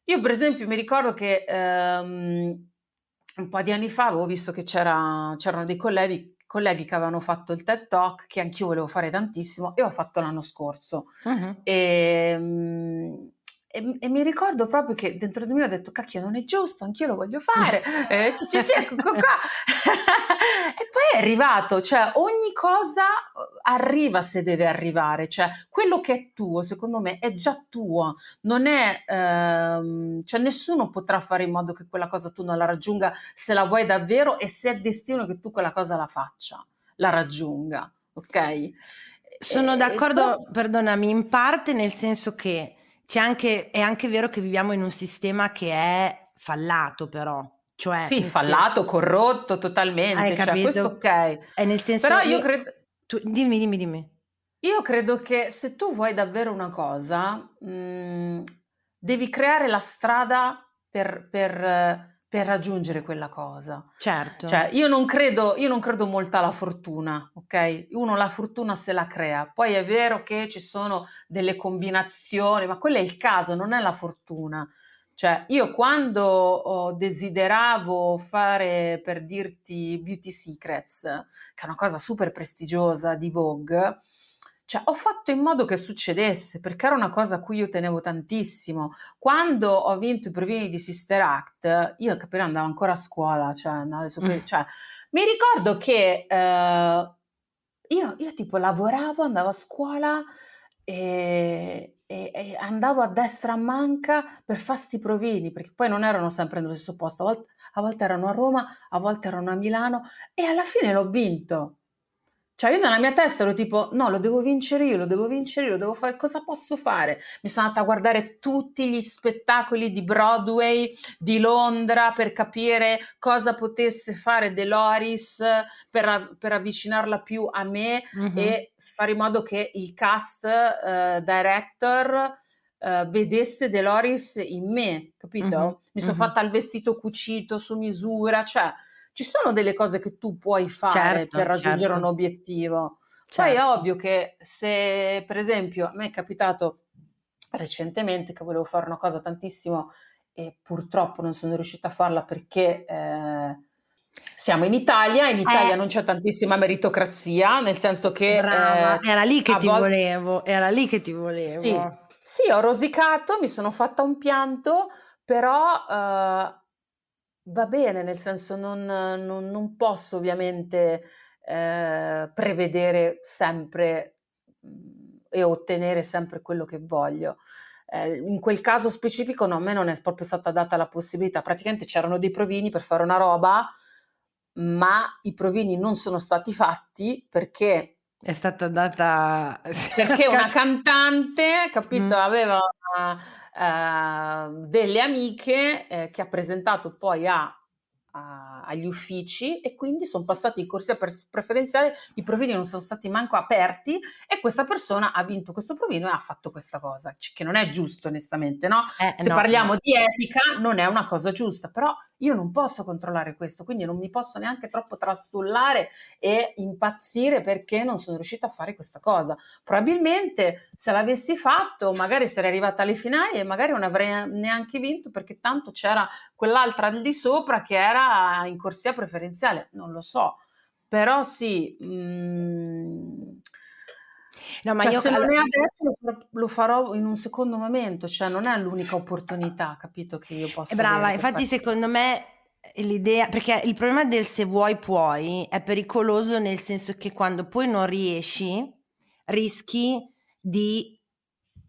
io per esempio mi ricordo che um, un po' di anni fa avevo visto che c'era, c'erano dei colleghi, colleghi, che avevano fatto il TED Talk, che anch'io volevo fare tantissimo, e ho fatto l'anno scorso. Uh-huh. E, um, e, e, mi ricordo proprio che dentro di me ho detto, cacchio, non è giusto, anch'io lo voglio fare. eh, ecco qua. e poi è arrivato, cioè ogni cosa uh, arriva se deve arrivare, cioè quello che è tuo, secondo me, è già tuo, non è, ehm, cioè nessuno potrà fare in modo che quella cosa tu non la raggiunga se la vuoi davvero e se è destino che tu quella cosa la faccia, la raggiunga, ok? Sono e, d'accordo, e poi... perdonami, in parte nel senso che anche, è anche vero che viviamo in un sistema che è fallato, però. Cioè, sì, fallato, senso... corrotto totalmente. Hai cioè, questo ok. È nel senso Però io, io credo. Tu, dimmi, dimmi, dimmi. Io credo che se tu vuoi davvero una cosa, mh, mm, devi creare la strada per, per per raggiungere quella cosa. Certo. Cioè, io non credo, io non credo molto alla fortuna, ok? Uno la fortuna se la crea. Poi è vero che ci sono delle combinazioni, ma quello è il caso, non è la fortuna. Cioè, io quando oh, desideravo fare, per dirti, Beauty Secrets, che è una cosa super prestigiosa di Vogue, cioè, ho fatto in modo che succedesse perché era una cosa a cui io tenevo tantissimo. Quando ho vinto i provini di Sister Act, io capire andavo ancora a scuola, cioè, no, mm. cioè mi ricordo che eh, io, io, tipo lavoravo, andavo a scuola e, e, e, andavo a destra a manca per fare sti provini, perché poi non erano sempre nello stesso posto, a volte, a volte erano a Roma, a volte erano a Milano e alla fine l'ho vinto. Cioè io nella mia testa ero tipo, no, lo devo vincere io, lo devo vincere io, lo devo fare, cosa posso fare? Mi sono andata a guardare tutti gli spettacoli di Broadway di Londra per capire cosa potesse fare Deloris per, per avvicinarla più a me mm-hmm. e fare in modo che il cast uh, director uh, vedesse Deloris in me, capito? Mm-hmm. Mi sono mm-hmm. fatta il vestito cucito su misura, cioè ci sono delle cose che tu puoi fare certo, per raggiungere certo. un obiettivo. Certo. Poi è certo. ovvio che se, per esempio, a me è capitato recentemente che volevo fare una cosa tantissimo e purtroppo non sono riuscita a farla perché eh, siamo in Italia, in Italia eh. non c'è tantissima meritocrazia, nel senso che... Brava, eh, era lì che ti volte... volevo, era lì che ti volevo. Sì, sì, ho rosicato, mi sono fatta un pianto, però eh, Va bene, nel senso non, non, non posso ovviamente eh, prevedere sempre mhmm, e ottenere sempre quello che voglio. Eh, in quel caso specifico no, a me non è proprio stata data la possibilità, praticamente c'erano dei provini per fare una roba, ma i provini non sono stati fatti perché è stata data perché una cantante, capito, mm. aveva uh, delle amiche eh, che ha presentato poi a, agli uffici e quindi sono passati in corsia preferenziale, i provini non sono stati manco aperti e questa persona ha vinto questo provino e ha fatto questa cosa, che non è giusto onestamente, no? Eh, Se no, parliamo no. di etica non è una cosa giusta, però io non posso controllare questo, quindi non mi posso neanche troppo trastullare e impazzire perché non sono riuscita a fare questa cosa. Probabilmente se l'avessi fatto, magari sarei arrivata alle finali e magari non avrei neanche vinto perché tanto c'era quell'altra al di sopra che era in corsia preferenziale, non lo so. Però sì, mh, mm, No, ma cioè, io se non è adesso lo farò in un secondo momento, cioè non è l'unica opportunità, capito che io posso È brava, infatti secondo me l'idea, perché il problema del se vuoi puoi è pericoloso nel senso che quando poi non riesci rischi di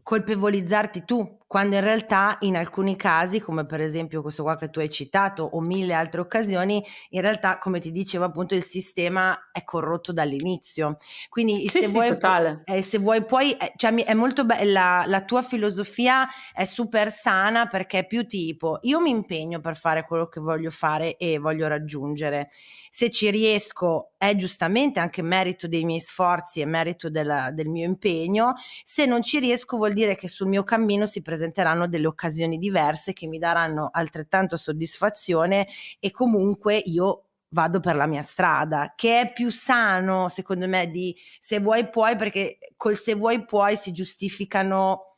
colpevolizzarti tu, quando in realtà in alcuni casi, come per esempio questo qua che tu hai citato o mille altre occasioni, in realtà come ti dicevo appunto il sistema è corrotto dall'inizio. Quindi sì, se, sì, vuoi. Eh, se vuoi poi, eh, cioè, è molto bella, la tua filosofia è super sana perché è più tipo io mi impegno per fare quello che voglio fare e voglio raggiungere. Se ci riesco è giustamente anche merito dei miei sforzi e merito della, del mio impegno, se non ci riesco vuol dire che sul mio cammino si presenta presenteranno delle occasioni diverse che mi daranno altrettanto soddisfazione e comunque io vado per la mia strada, che è più sano secondo me di se vuoi puoi, perché col se vuoi puoi si giustificano...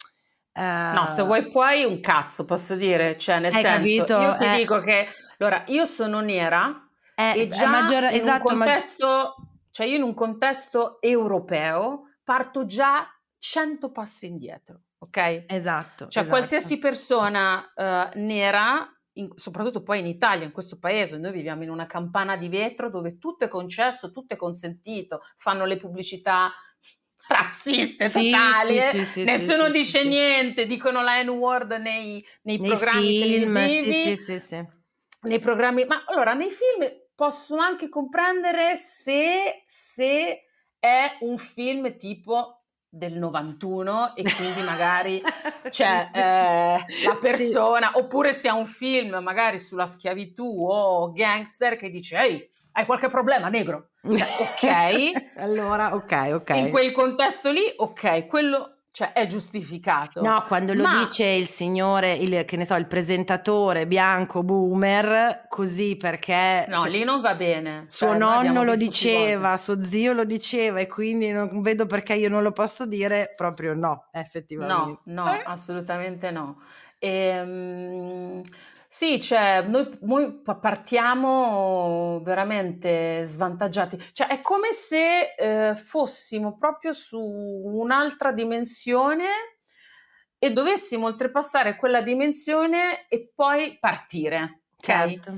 Uh... No, se vuoi puoi un cazzo, posso dire, cioè nel senso, capito? io ti eh... dico che, allora, io sono nera eh, e già maggior... in esatto, un contesto, ma... cioè io in un contesto europeo parto già 100 passi indietro ok? Esatto. Cioè esatto. qualsiasi persona uh, nera, in, soprattutto poi in Italia, in questo paese, noi viviamo in una campana di vetro dove tutto è concesso, tutto è consentito, fanno le pubblicità razziste sì, totali, sì, sì, nessuno dice niente, dicono la N-word nei, nei, nei programmi film, televisivi, nei programmi, ma allora nei film posso anche comprendere se, se è un film tipo del 91 e quindi magari c'è eh, la persona, sì. oppure se ha un film magari sulla schiavitù o gangster che dice ehi, hai qualche problema negro? Cioè, ok. allora, ok, ok. In quel contesto lì, ok, quello cioè è giustificato. No, quando lo Ma... dice il signore, il, che ne so, il presentatore bianco boomer, così perché... No, se... lì non va bene. Suo cioè, nonno lo diceva, suo zio lo diceva e quindi non vedo perché io non lo posso dire, proprio no, effettivamente. No, no, eh? assolutamente no. E, ehm, sì, cioè, noi, noi partiamo veramente svantaggiati, cioè è come se eh, fossimo proprio su un'altra dimensione e dovessimo oltrepassare quella dimensione e poi partire. Ok? Certo.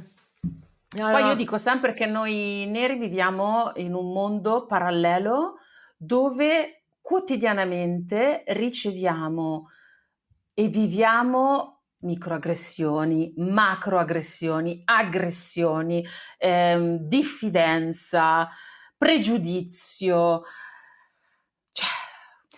No, poi io dico sempre che noi neri viviamo in un mondo parallelo dove quotidianamente riceviamo e viviamo microaggressioni, macroaggressioni, aggressioni, ehm, diffidenza, pregiudizio. Cioè,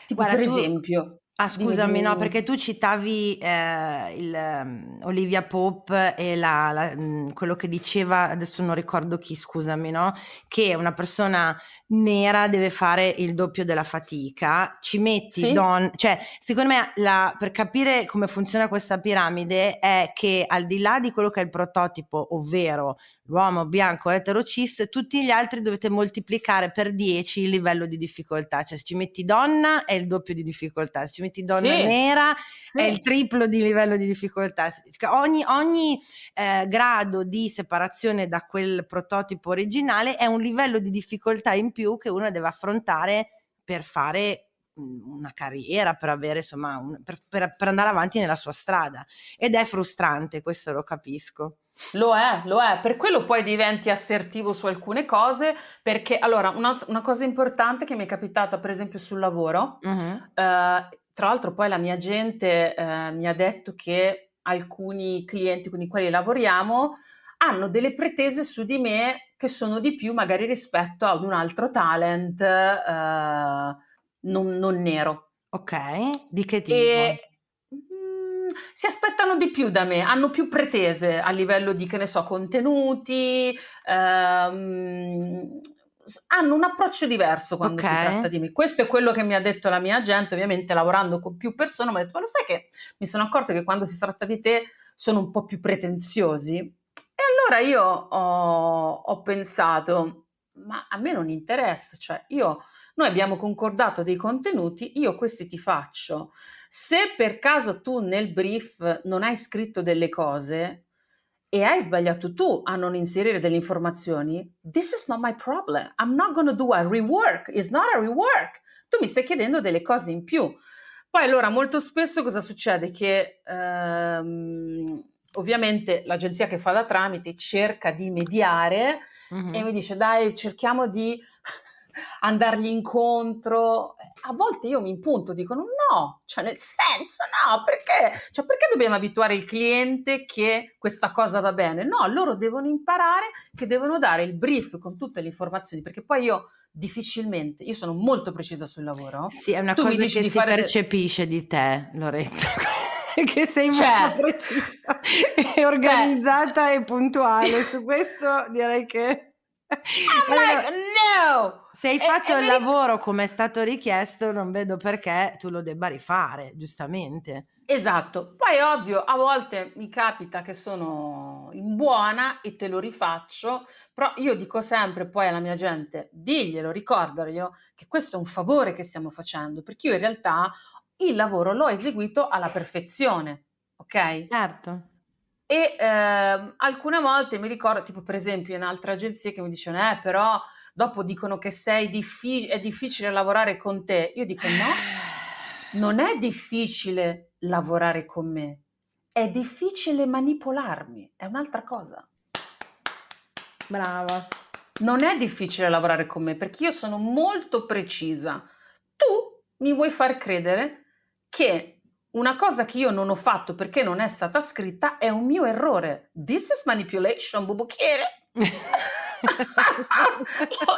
tipo Guarda, per tu, esempio, Ah, scusami, no, perché tu citavi eh, il, um, Olivia Pope e la, la, mm, quello che diceva, adesso non ricordo chi, scusami, no? Che una persona nera deve fare il doppio della fatica, ci metti sì. don... Cioè, secondo me, la, per capire come funziona questa piramide è che al di là di quello che è il prototipo, ovvero l'uomo bianco etero cis, tutti gli altri dovete moltiplicare per 10 il livello di difficoltà, cioè se ci metti donna è il doppio di difficoltà, se ci metti donna sì. nera sì. è il triplo di livello di difficoltà. Cioè, ogni, ogni eh, grado di separazione da quel prototipo originale è un livello di difficoltà in più che uno deve affrontare per fare una carriera, per avere insomma, un, per, per, per andare avanti nella sua strada ed è frustrante, questo lo capisco. Lo è, lo è, per quello poi diventi assertivo su alcune cose, perché allora una, una cosa importante che mi è capitata per esempio sul lavoro, uh-huh. eh, tra l'altro poi la mia gente eh, mi ha detto che alcuni clienti con i quali lavoriamo hanno delle pretese su di me che sono di più magari rispetto ad un altro talent eh, non, non, nero. Ok, di che tipo? E, si aspettano di più da me, hanno più pretese a livello di, che ne so, contenuti, ehm, hanno un approccio diverso quando okay. si tratta di me. Questo è quello che mi ha detto la mia agente, ovviamente lavorando con più persone, mi ha detto, ma lo sai che mi sono accorto che quando si tratta di te sono un po' più pretenziosi? E allora io ho, ho pensato, ma a me non interessa, cioè io, noi abbiamo concordato dei contenuti, io questi ti faccio. Se per caso tu nel brief non hai scritto delle cose e hai sbagliato tu a non inserire delle informazioni, this is not my problem. I'm not going to do a rework. It's not a rework. Tu mi stai chiedendo delle cose in più. Poi allora molto spesso cosa succede? Che ehm, ovviamente l'agenzia che fa da tramite cerca di mediare mm-hmm. e mi dice dai cerchiamo di andargli incontro. A volte io mi impunto, dicono no, cioè nel senso no, perché? Cioè perché dobbiamo abituare il cliente che questa cosa va bene? No, loro devono imparare che devono dare il brief con tutte le informazioni, perché poi io difficilmente, io sono molto precisa sul lavoro. Sì, è una tu cosa che si percepisce de... di te, Loretta. che sei cioè, molto precisa e organizzata beh, e puntuale. Su questo direi che I'm like, no! Se hai fatto e, il e lavoro come è stato richiesto, non vedo perché tu lo debba rifare, giustamente. Esatto, poi ovvio, a volte mi capita che sono in buona e te lo rifaccio, però io dico sempre poi alla mia gente, diglielo, ricordaglielo che questo è un favore che stiamo facendo, perché io in realtà il lavoro l'ho eseguito alla perfezione, ok? Certo. E eh, alcune volte mi ricordo, tipo per esempio in altre agenzie che mi dicevano, eh però dopo dicono che sei diffi- è difficile lavorare con te. Io dico no, non è difficile lavorare con me, è difficile manipolarmi, è un'altra cosa. Brava. Non è difficile lavorare con me perché io sono molto precisa. Tu mi vuoi far credere che una cosa che io non ho fatto perché non è stata scritta è un mio errore. This is manipulation, bubucchiere.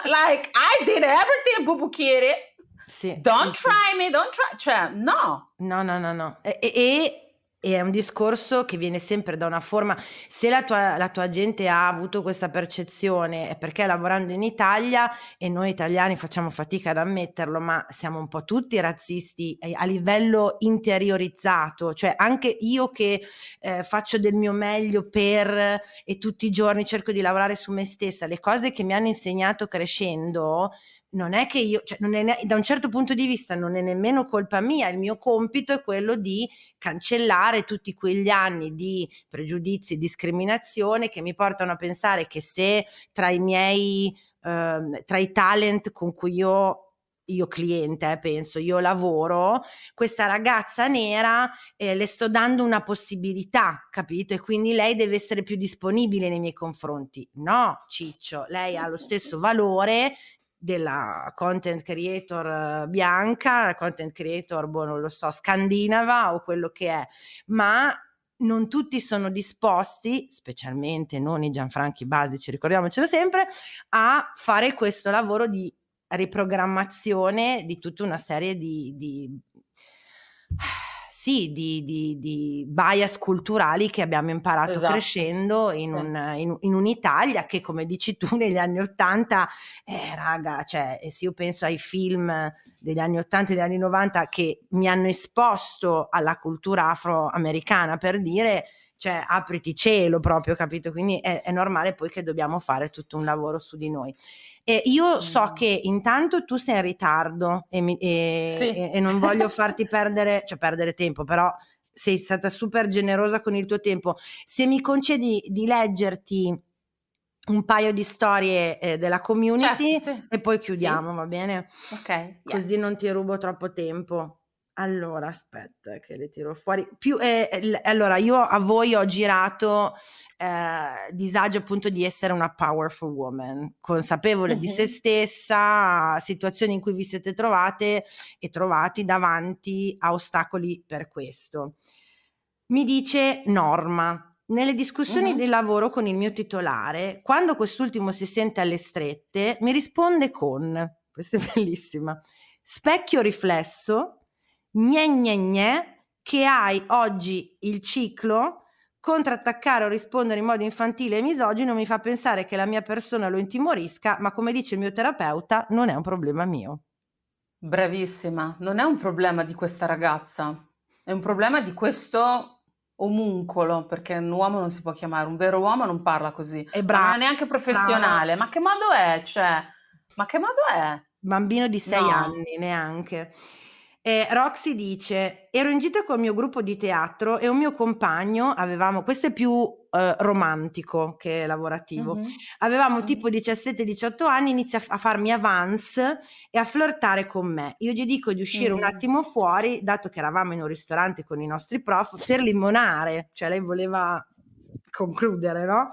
like, I did everything, bubucchiere. Sì, don't sì, try sì. me, don't try. Cioè, no. No, no, no, no. E, e, e è un discorso che viene sempre da una forma, se la tua, la tua, gente ha avuto questa percezione è perché lavorando in Italia, e noi italiani facciamo fatica ad ammetterlo, ma siamo un po' tutti razzisti eh, a livello interiorizzato, cioè anche io che eh, faccio del mio meglio per e tutti i giorni cerco di lavorare su me stessa, le cose che mi hanno insegnato crescendo non è che io, cioè è, da un certo punto di vista non è nemmeno colpa mia, il mio compito è quello di cancellare tutti quegli anni di pregiudizi, discriminazione che mi portano a pensare che se tra i miei, eh, tra i talent con cui io io cliente, eh, penso, io lavoro, questa ragazza nera eh, le sto dando una possibilità, capito? E quindi lei deve essere più disponibile nei miei confronti. No, Ciccio, lei ha lo stesso valore della content creator bianca, content creator, boh, non lo so, scandinava o quello che è, ma non tutti sono disposti, specialmente non i Gianfranchi basici, ricordiamocelo sempre, a fare questo lavoro di riprogrammazione di tutta una serie di, di sì, di, di, di, bias culturali che abbiamo imparato esatto. crescendo in, un, in, in, un'Italia che, come dici tu, negli anni Ottanta, eh, raga, cioè, se io penso ai film degli anni Ottanta e degli anni Novanta che mi hanno esposto alla cultura afroamericana, per dire, cioè, apriti cielo proprio, capito? Quindi è, è normale poi che dobbiamo fare tutto un lavoro su di noi. E io so mm. che intanto tu sei in ritardo e, mi, e, sì. e, e non voglio farti perdere, cioè perdere tempo, però sei stata super generosa con il tuo tempo. Se mi concedi di leggerti un paio di storie eh, della community certo, sì. e poi chiudiamo, sì. va bene? Ok. Così yes. non ti rubo troppo tempo. Allora, aspetta che le tiro fuori. Più, eh, l- allora, io a voi ho girato eh, disagio appunto di essere una powerful woman, consapevole uh-huh. di se stessa, situazioni in cui vi siete trovate e trovati davanti a ostacoli per questo. Mi dice Norma, nelle discussioni uh-huh. di lavoro con il mio titolare, quando quest'ultimo si sente alle strette, mi risponde con, questa è bellissima, specchio riflesso gne gne gne che hai oggi il ciclo contrattaccare o rispondere in modo infantile e misogino mi fa pensare che la mia persona lo intimorisca, ma come dice il mio terapeuta, non è un problema mio. Bravissima, non è un problema di questa ragazza, è un problema di questo omuncolo, perché un uomo non si può chiamare, un vero uomo non parla così. È Ma bravo. non è neanche professionale. Ma che modo è? Cioè, ma che modo è? Bambino di sei No. anni, neanche. Eh, Roxy dice: Ero in gita col mio gruppo di teatro e un mio compagno avevamo, questo è più eh, romantico che lavorativo. Mhm. Avevamo Mhm. tipo 17-18 anni, inizia a farmi avance e a flirtare con me. Io gli dico di uscire un Mm. attimo fuori, dato che eravamo in un ristorante con i nostri prof, per limonare, cioè lei voleva concludere, no?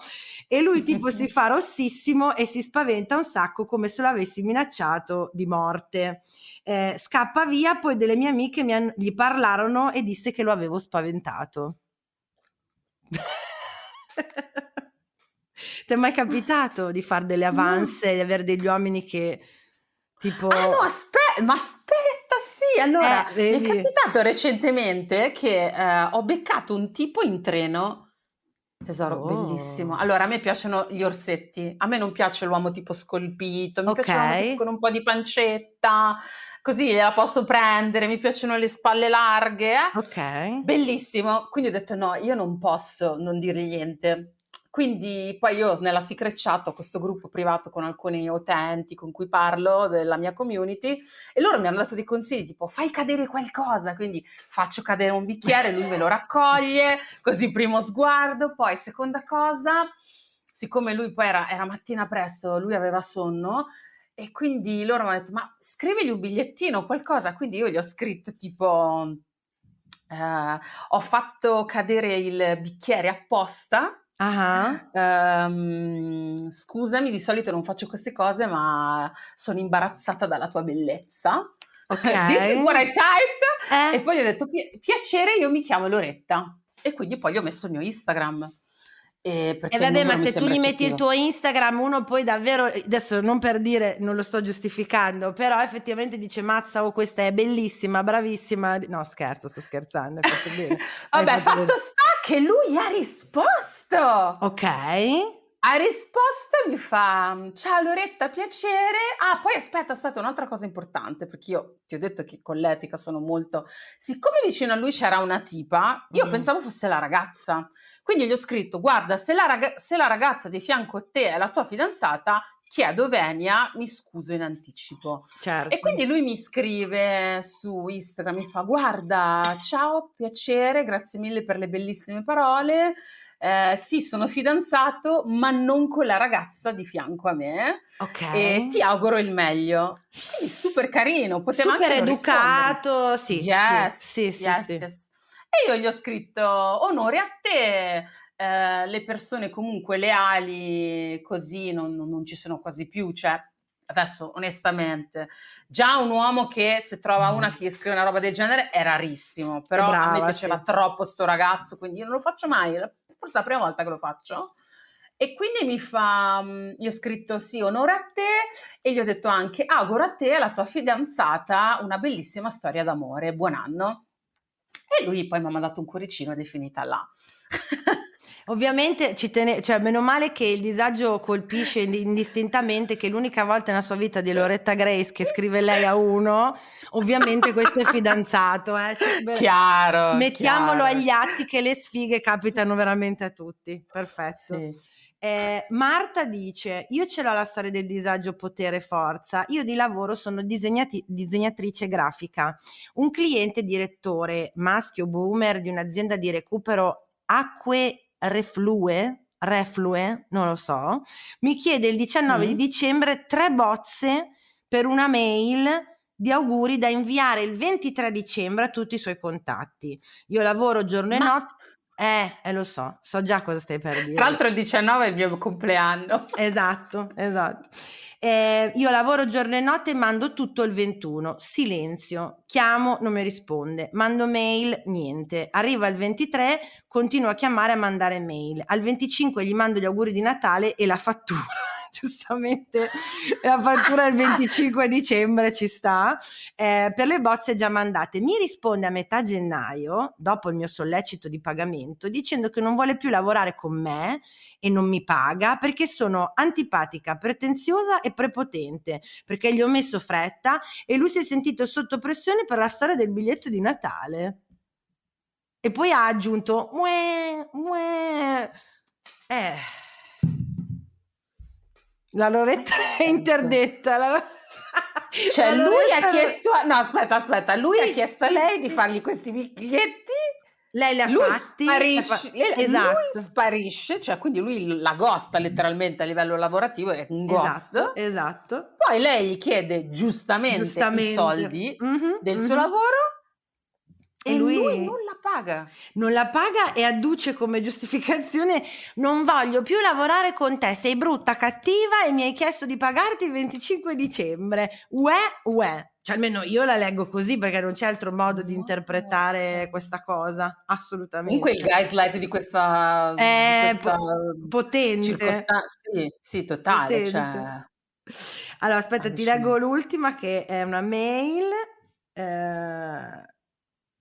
E lui tipo si fa rossissimo e si spaventa un sacco come se lo avessi minacciato di morte. Eh, scappa via, poi delle mie amiche mi han- gli parlarono e disse che lo avevo spaventato. Ti è mai capitato di fare delle avance, di avere degli uomini che tipo... Ah no, aspetta, ma aspetta, sì. Allora, Eh, mi è capitato recentemente che eh, ho beccato un tipo in treno. Tesoro, Oh. bellissimo. Allora, a me piacciono gli orsetti. A me non piace l'uomo tipo scolpito, mi piace l'uomo tipo con un po' di pancetta, così la posso prendere. Mi piacciono le spalle larghe. eh. Ok. Bellissimo. Quindi ho detto no, io non posso non dire niente. Quindi poi io nella secret chat ho questo gruppo privato con alcuni utenti con cui parlo della mia community e loro mi hanno dato dei consigli tipo fai cadere qualcosa, quindi faccio cadere un bicchiere, lui me lo raccoglie, così primo sguardo, poi seconda cosa, siccome lui poi era, era mattina presto, lui aveva sonno e quindi loro mi hanno detto ma scrivigli un bigliettino, qualcosa, quindi io gli ho scritto tipo eh, ho fatto cadere il bicchiere apposta. Ah, Ehm, scusami, di solito non faccio queste cose, ma sono imbarazzata dalla tua bellezza. ok. This is what I typed. Eh, E poi gli ho detto: "Pi- piacere, io mi chiamo Loretta. E quindi poi gli ho messo il mio Instagram. E, perché E il vabbè, numero ma se tu gli metti il tuo Instagram, uno poi davvero, adesso non per dire, non lo sto giustificando, però effettivamente dice mazza, oh questa è bellissima, bravissima. No, scherzo, sto scherzando. Vabbè, fatto fatto sta che lui ha risposto. Ok. Ha risposto e mi fa: Ciao Loretta, piacere. Ah, poi aspetta, aspetta, un'altra cosa importante, perché io ti ho detto che con l'etica sono molto. Siccome vicino a lui c'era una tipa, io Mm. pensavo fosse la ragazza. Quindi gli ho scritto: Guarda, se la, raga- se la ragazza di fianco a te è la tua fidanzata, chiedo venia, mi scuso in anticipo. Certo. E quindi lui mi scrive su Instagram, mi fa guarda, ciao, piacere, grazie mille per le bellissime parole. Eh, sì, sono fidanzato, ma non con la ragazza di fianco a me Ok. e ti auguro il meglio. Quindi super carino, poteva Super anche educato, sì. Yes, sì, sì, yes, sì. yes. E io gli ho scritto onore a te, eh, le persone comunque leali così non, non- ci sono quasi più, cioè adesso onestamente già un uomo che se trova una che gli scrive una roba del genere è rarissimo, però a me brava, piaceva sì. troppo sto ragazzo, quindi io non lo faccio mai, forse è la prima volta che lo faccio. E quindi mi fa, mm, gli ho scritto sì, onore a te e gli ho detto anche auguro a te e alla tua fidanzata una bellissima storia d'amore, buon anno. E lui poi mi ha mandato un cuoricino ed è finita là. Ovviamente ci tene- cioè meno male che il disagio colpisce ind- indistintamente che l'unica volta nella sua vita di Loretta Grace che scrive lei a uno, ovviamente questo è fidanzato. eh. Cioè, beh, chiaro. mettiamolo chiaro. agli atti che le sfighe capitano veramente a tutti. Perfetto. Sì. Eh, Marta dice: Io ce l'ho la storia del disagio, potere e forza. Io di lavoro sono disegnati- disegnatrice grafica. Un cliente direttore maschio boomer di un'azienda di recupero acque reflue, reflue, non lo so, mi chiede il 19 di Mm. dicembre tre bozze per una mail di auguri da inviare il 23 dicembre a tutti i suoi contatti. Io lavoro giorno e Ma- notte. Eh, eh, lo so, so già cosa stai per dire. Tra l'altro il 19 è il mio compleanno. Esatto, esatto. Eh, io lavoro giorno e notte e mando tutto il 21. Silenzio. Chiamo, non mi risponde. Mando mail, niente. Arriva il 23, continuo a chiamare e a mandare mail. Al 25 gli mando gli auguri di Natale e la fattura. Giustamente la fattura del 25 dicembre ci sta. Eh, per le bozze già mandate. Mi risponde a metà gennaio, dopo il mio sollecito di pagamento, dicendo che non vuole più lavorare con me e non mi paga perché sono antipatica, pretenziosa e prepotente, perché gli ho messo fretta e lui si è sentito sotto pressione per la storia del biglietto di Natale. E poi ha aggiunto, "Mueh, mueh". eh, la Loretta è interdetta. la- Cioè, la lui ha chiesto, no, aspetta, aspetta, lui Sì. ha chiesto a lei di fargli questi biglietti. Lei li ha lui fatti. sparisce, lei- lui esatto. sparisce, cioè quindi lui la gosta letteralmente a livello lavorativo, è un ghost. Esatto, esatto. Poi lei gli chiede giustamente, Giustamente. i soldi Mhm, del mhm. suo lavoro E e, lui... lui- non la paga. Non la paga e adduce come giustificazione non voglio più lavorare con te, sei brutta, cattiva e mi hai chiesto di pagarti il 25 dicembre. Uè, uè. Cioè almeno io la leggo così perché non c'è altro modo di interpretare questa cosa, assolutamente. Comunque il gaslight di questa, di È questa po- potente. circostanza, sì, sì, totale. Cioè, Allora, aspetta, ti Allucinante. leggo l'ultima che è una mail. Eh,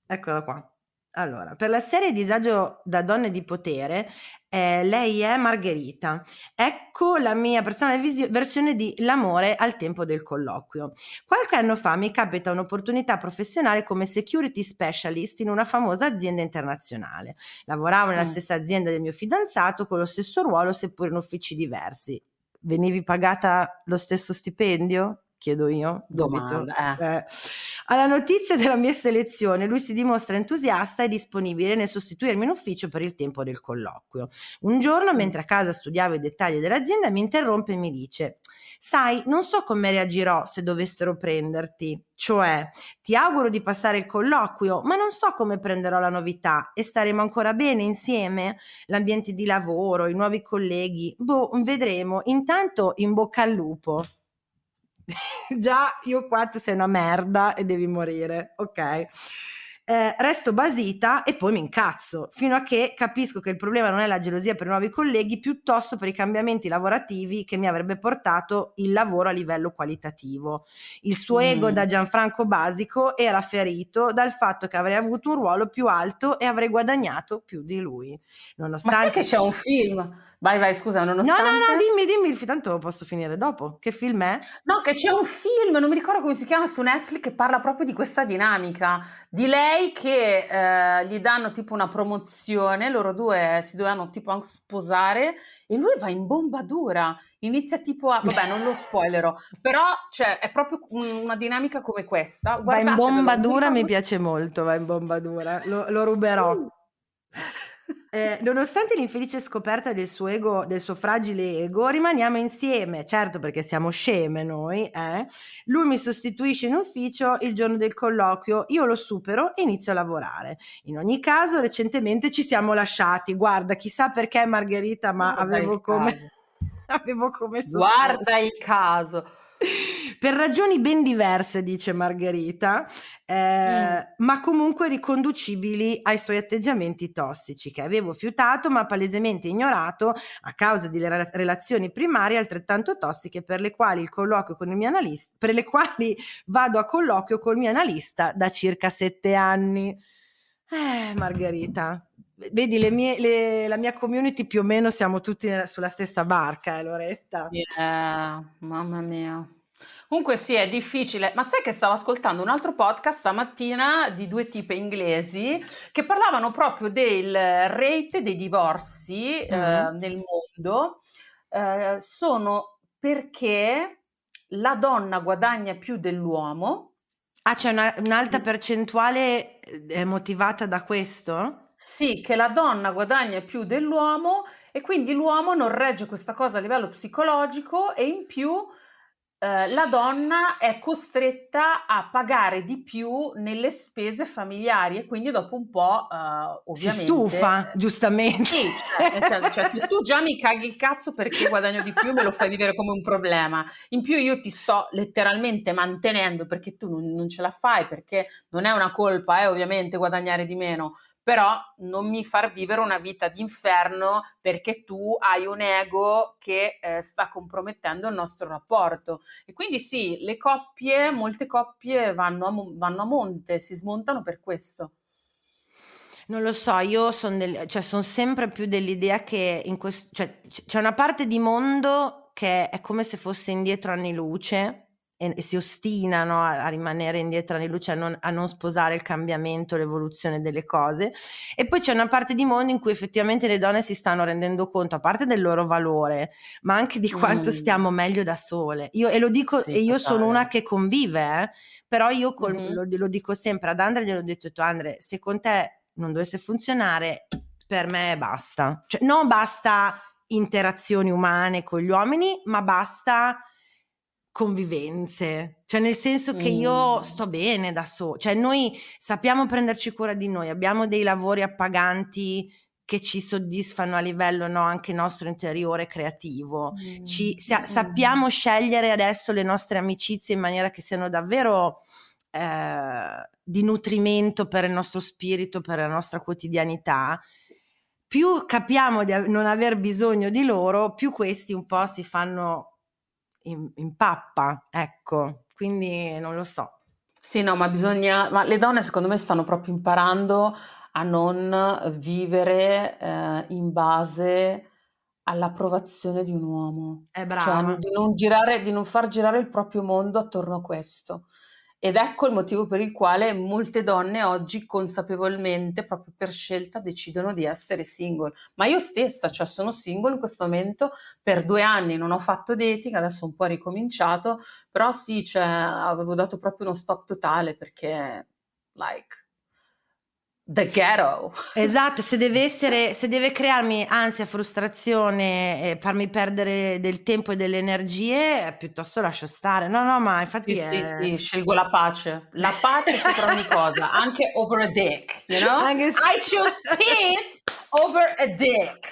eccola qua. Allora, per la serie Disagio da donne di potere, eh, lei è Margherita. Ecco la mia personale visi- versione di L'amore al tempo del colloquio. Qualche anno fa mi capita un'opportunità professionale come security specialist in una famosa azienda internazionale. Lavoravo nella Mm. stessa azienda del mio fidanzato con lo stesso ruolo, seppur in uffici diversi. Venivi pagata lo stesso stipendio? Chiedo io. dubito. Domanda, eh. Eh. Alla notizia della mia selezione, lui si dimostra entusiasta e disponibile nel sostituirmi in ufficio per il tempo del colloquio. Un giorno, mentre a casa studiavo i dettagli dell'azienda, mi interrompe e mi dice: Sai, non so come reagirò se dovessero prenderti. Cioè, ti auguro di passare il colloquio, ma non so come prenderò la novità e staremo ancora bene insieme? L'ambiente di lavoro, i nuovi colleghi, boh, vedremo. Intanto, in bocca al lupo. Già, io qua tu sei una merda e devi morire, ok? Eh, resto basita e poi mi incazzo, fino a che capisco che il problema non è la gelosia per i nuovi colleghi, piuttosto per i cambiamenti lavorativi che mi avrebbe portato il lavoro a livello qualitativo. Il suo Mm. ego da Gianfranco Basico era ferito dal fatto che avrei avuto un ruolo più alto e avrei guadagnato più di lui. Ma Nonostante... sai che c'è un film? Vai, vai, scusa, No, nonostante... no, no, dimmi, dimmi, il- tanto posso finire dopo. Che film è? No, che c'è un film, non mi ricordo come si chiama, su Netflix che parla proprio di questa dinamica, di lei che eh, gli danno tipo una promozione, loro due si dovevano tipo anche sposare e lui va in bomba dura, inizia tipo a... vabbè non lo spoilerò, però cioè, è proprio un- una dinamica come questa. Va in bomba dura, mi piace molto, va in bomba dura, lo, lo ruberò. Eh, nonostante l'infelice scoperta del suo ego, del suo fragile ego, rimaniamo insieme, certo perché siamo sceme noi, eh? Lui mi sostituisce in ufficio il giorno del colloquio, io lo supero e inizio a lavorare. In ogni caso, recentemente ci siamo lasciati, guarda, chissà perché Margherita, ma Guarda avevo come... avevo come Guarda il caso. Per ragioni ben diverse, dice Margherita, eh, ma comunque riconducibili ai suoi atteggiamenti tossici che avevo fiutato ma palesemente ignorato a causa di rela- relazioni primarie altrettanto tossiche per le quali il colloquio con il mio analista, per le quali vado a colloquio col mio analista da circa sette anni. Eh, Margherita, vedi, le mie- le- la mia community più o meno siamo tutti sulla stessa barca, eh, Loretta. Eh, mamma mia. Comunque sì, è difficile, ma sai che stavo ascoltando un altro podcast stamattina di due tipe inglesi che parlavano proprio del rate dei divorzi eh, Mhm. nel mondo. Eh, sono perché la donna guadagna più dell'uomo. Ah, c'è una- un'alta percentuale eh, motivata da questo? Sì, che la donna guadagna più dell'uomo e quindi l'uomo non regge questa cosa a livello psicologico e in più eh, la donna è costretta a pagare di più nelle spese familiari e quindi dopo un po' eh, Si ovviamente stufa, giustamente. Sì, cioè, senso, cioè, se tu già mi caghi il cazzo perché guadagno di più, me lo fai vivere come un problema. In più io ti sto letteralmente mantenendo perché tu non, non ce la fai, perché non è una colpa, eh, ovviamente, guadagnare di meno, però non mi far vivere una vita d'inferno perché tu hai un ego che eh, sta compromettendo il nostro rapporto. E quindi sì, le coppie, molte coppie vanno a, vanno a monte, si smontano per questo. Non lo so, io sono cioè, son sempre più dell'idea che in questo, cioè, c'è una parte di mondo che è come se fosse indietro anni luce e, e si ostinano a, a, rimanere indietro anni luce, a non, a non sposare il cambiamento, l'evoluzione delle cose. E poi c'è una parte di mondo in cui effettivamente le donne si stanno rendendo conto, a parte del loro valore, ma anche di quanto mm. stiamo meglio da sole. Io, e lo dico, sì, e io totale. sono una che convive, eh, però io col, mm-hmm. lo, lo, dico sempre ad Andre, gliel'ho detto, Andre, se con te non dovesse funzionare, per me basta. Cioè, non basta interazioni umane con gli uomini, ma basta convivenze, cioè nel senso che io mm. sto bene da solo, cioè noi sappiamo prenderci cura di noi, abbiamo dei lavori appaganti che ci soddisfano a livello no, anche nostro interiore creativo, mm. ci, sa- sappiamo scegliere adesso le nostre amicizie in maniera che siano davvero eh, di nutrimento per il nostro spirito, per la nostra quotidianità più capiamo di non aver bisogno di loro, più questi un po' si fanno in, in pappa, ecco, quindi non lo so. Sì, no, ma bisogna, ma le donne secondo me stanno proprio imparando a non vivere eh, in base all'approvazione di un uomo. È brava. Cioè, di non, girare, di non far girare il proprio mondo attorno a questo. Ed ecco il motivo per il quale molte donne oggi consapevolmente, proprio per scelta, decidono di essere single. Ma io stessa, cioè sono single in questo momento per due anni, non ho fatto dating, adesso un po' ricominciato, però sì, cioè, avevo dato proprio uno stop totale perché, like, The ghetto. Esatto, se deve essere, se deve crearmi ansia, frustrazione e farmi perdere del tempo e delle energie, piuttosto lascio stare. No, no, ma infatti sì, è... sì, sì, scelgo la pace. La pace sopra ogni cosa, anche over a dick, you know? Anche se... I choose peace over a dick.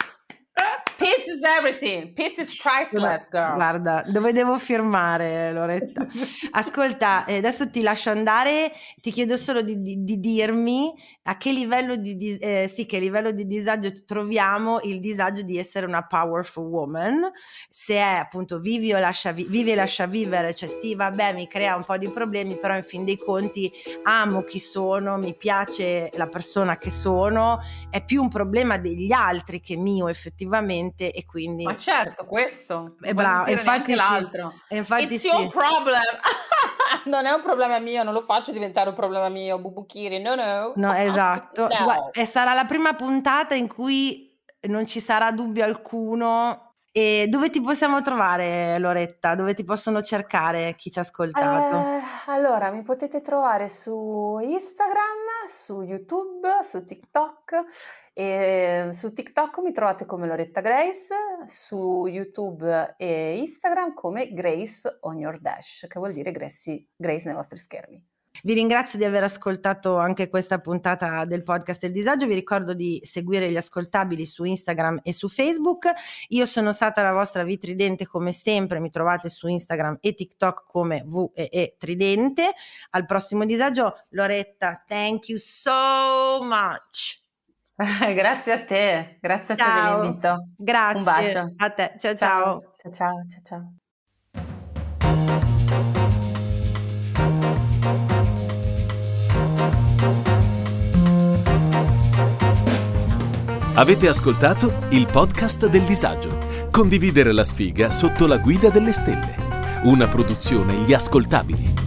Peace is everything. Peace is priceless, girl. Guarda, dove devo firmare, Loretta? Ascolta, eh, adesso ti lascio andare. Ti chiedo solo di, di, di dirmi a che livello di, di eh, sì, che livello di disagio troviamo il disagio di essere una powerful woman. Se è appunto vivi o lascia, vi- vivi e lascia vivere, cioè sì, vabbè, mi crea un po' di problemi, però in fin dei conti amo chi sono, mi piace la persona che sono. È più un problema degli altri che mio effettivamente effettivamente e quindi... Ma certo, questo. È bravo, infatti l'altro. Sì, infatti It's sì. your problem. non è un problema mio, non lo faccio diventare un problema mio, Bubuchiri, no, no. No, esatto. no. E sarà la prima puntata in cui non ci sarà dubbio alcuno e dove ti possiamo trovare, Loretta? Dove ti possono cercare chi ci ha ascoltato? Eh, allora, mi potete trovare su Instagram, su YouTube, su TikTok. E su TikTok mi trovate come Loretta Grace, su YouTube e Instagram come Grace on your dash, che vuol dire Grace, Grace nei vostri schermi. Vi ringrazio di aver ascoltato anche questa puntata del podcast del disagio. Vi ricordo di seguire gli ascoltabili su Instagram e su Facebook. Io sono stata la vostra vitridente come sempre. Mi trovate su Instagram e TikTok come VE Tridente. Al prossimo disagio, Loretta, thank you so much. grazie a te, grazie a ciao. te dell'invito. Grazie. Un bacio. A te. Ciao ciao. Ciao ciao ciao. ciao. Avete ascoltato il podcast del disagio. Condividere la sfiga sotto la guida delle stelle. Una produzione Gli Ascoltabili.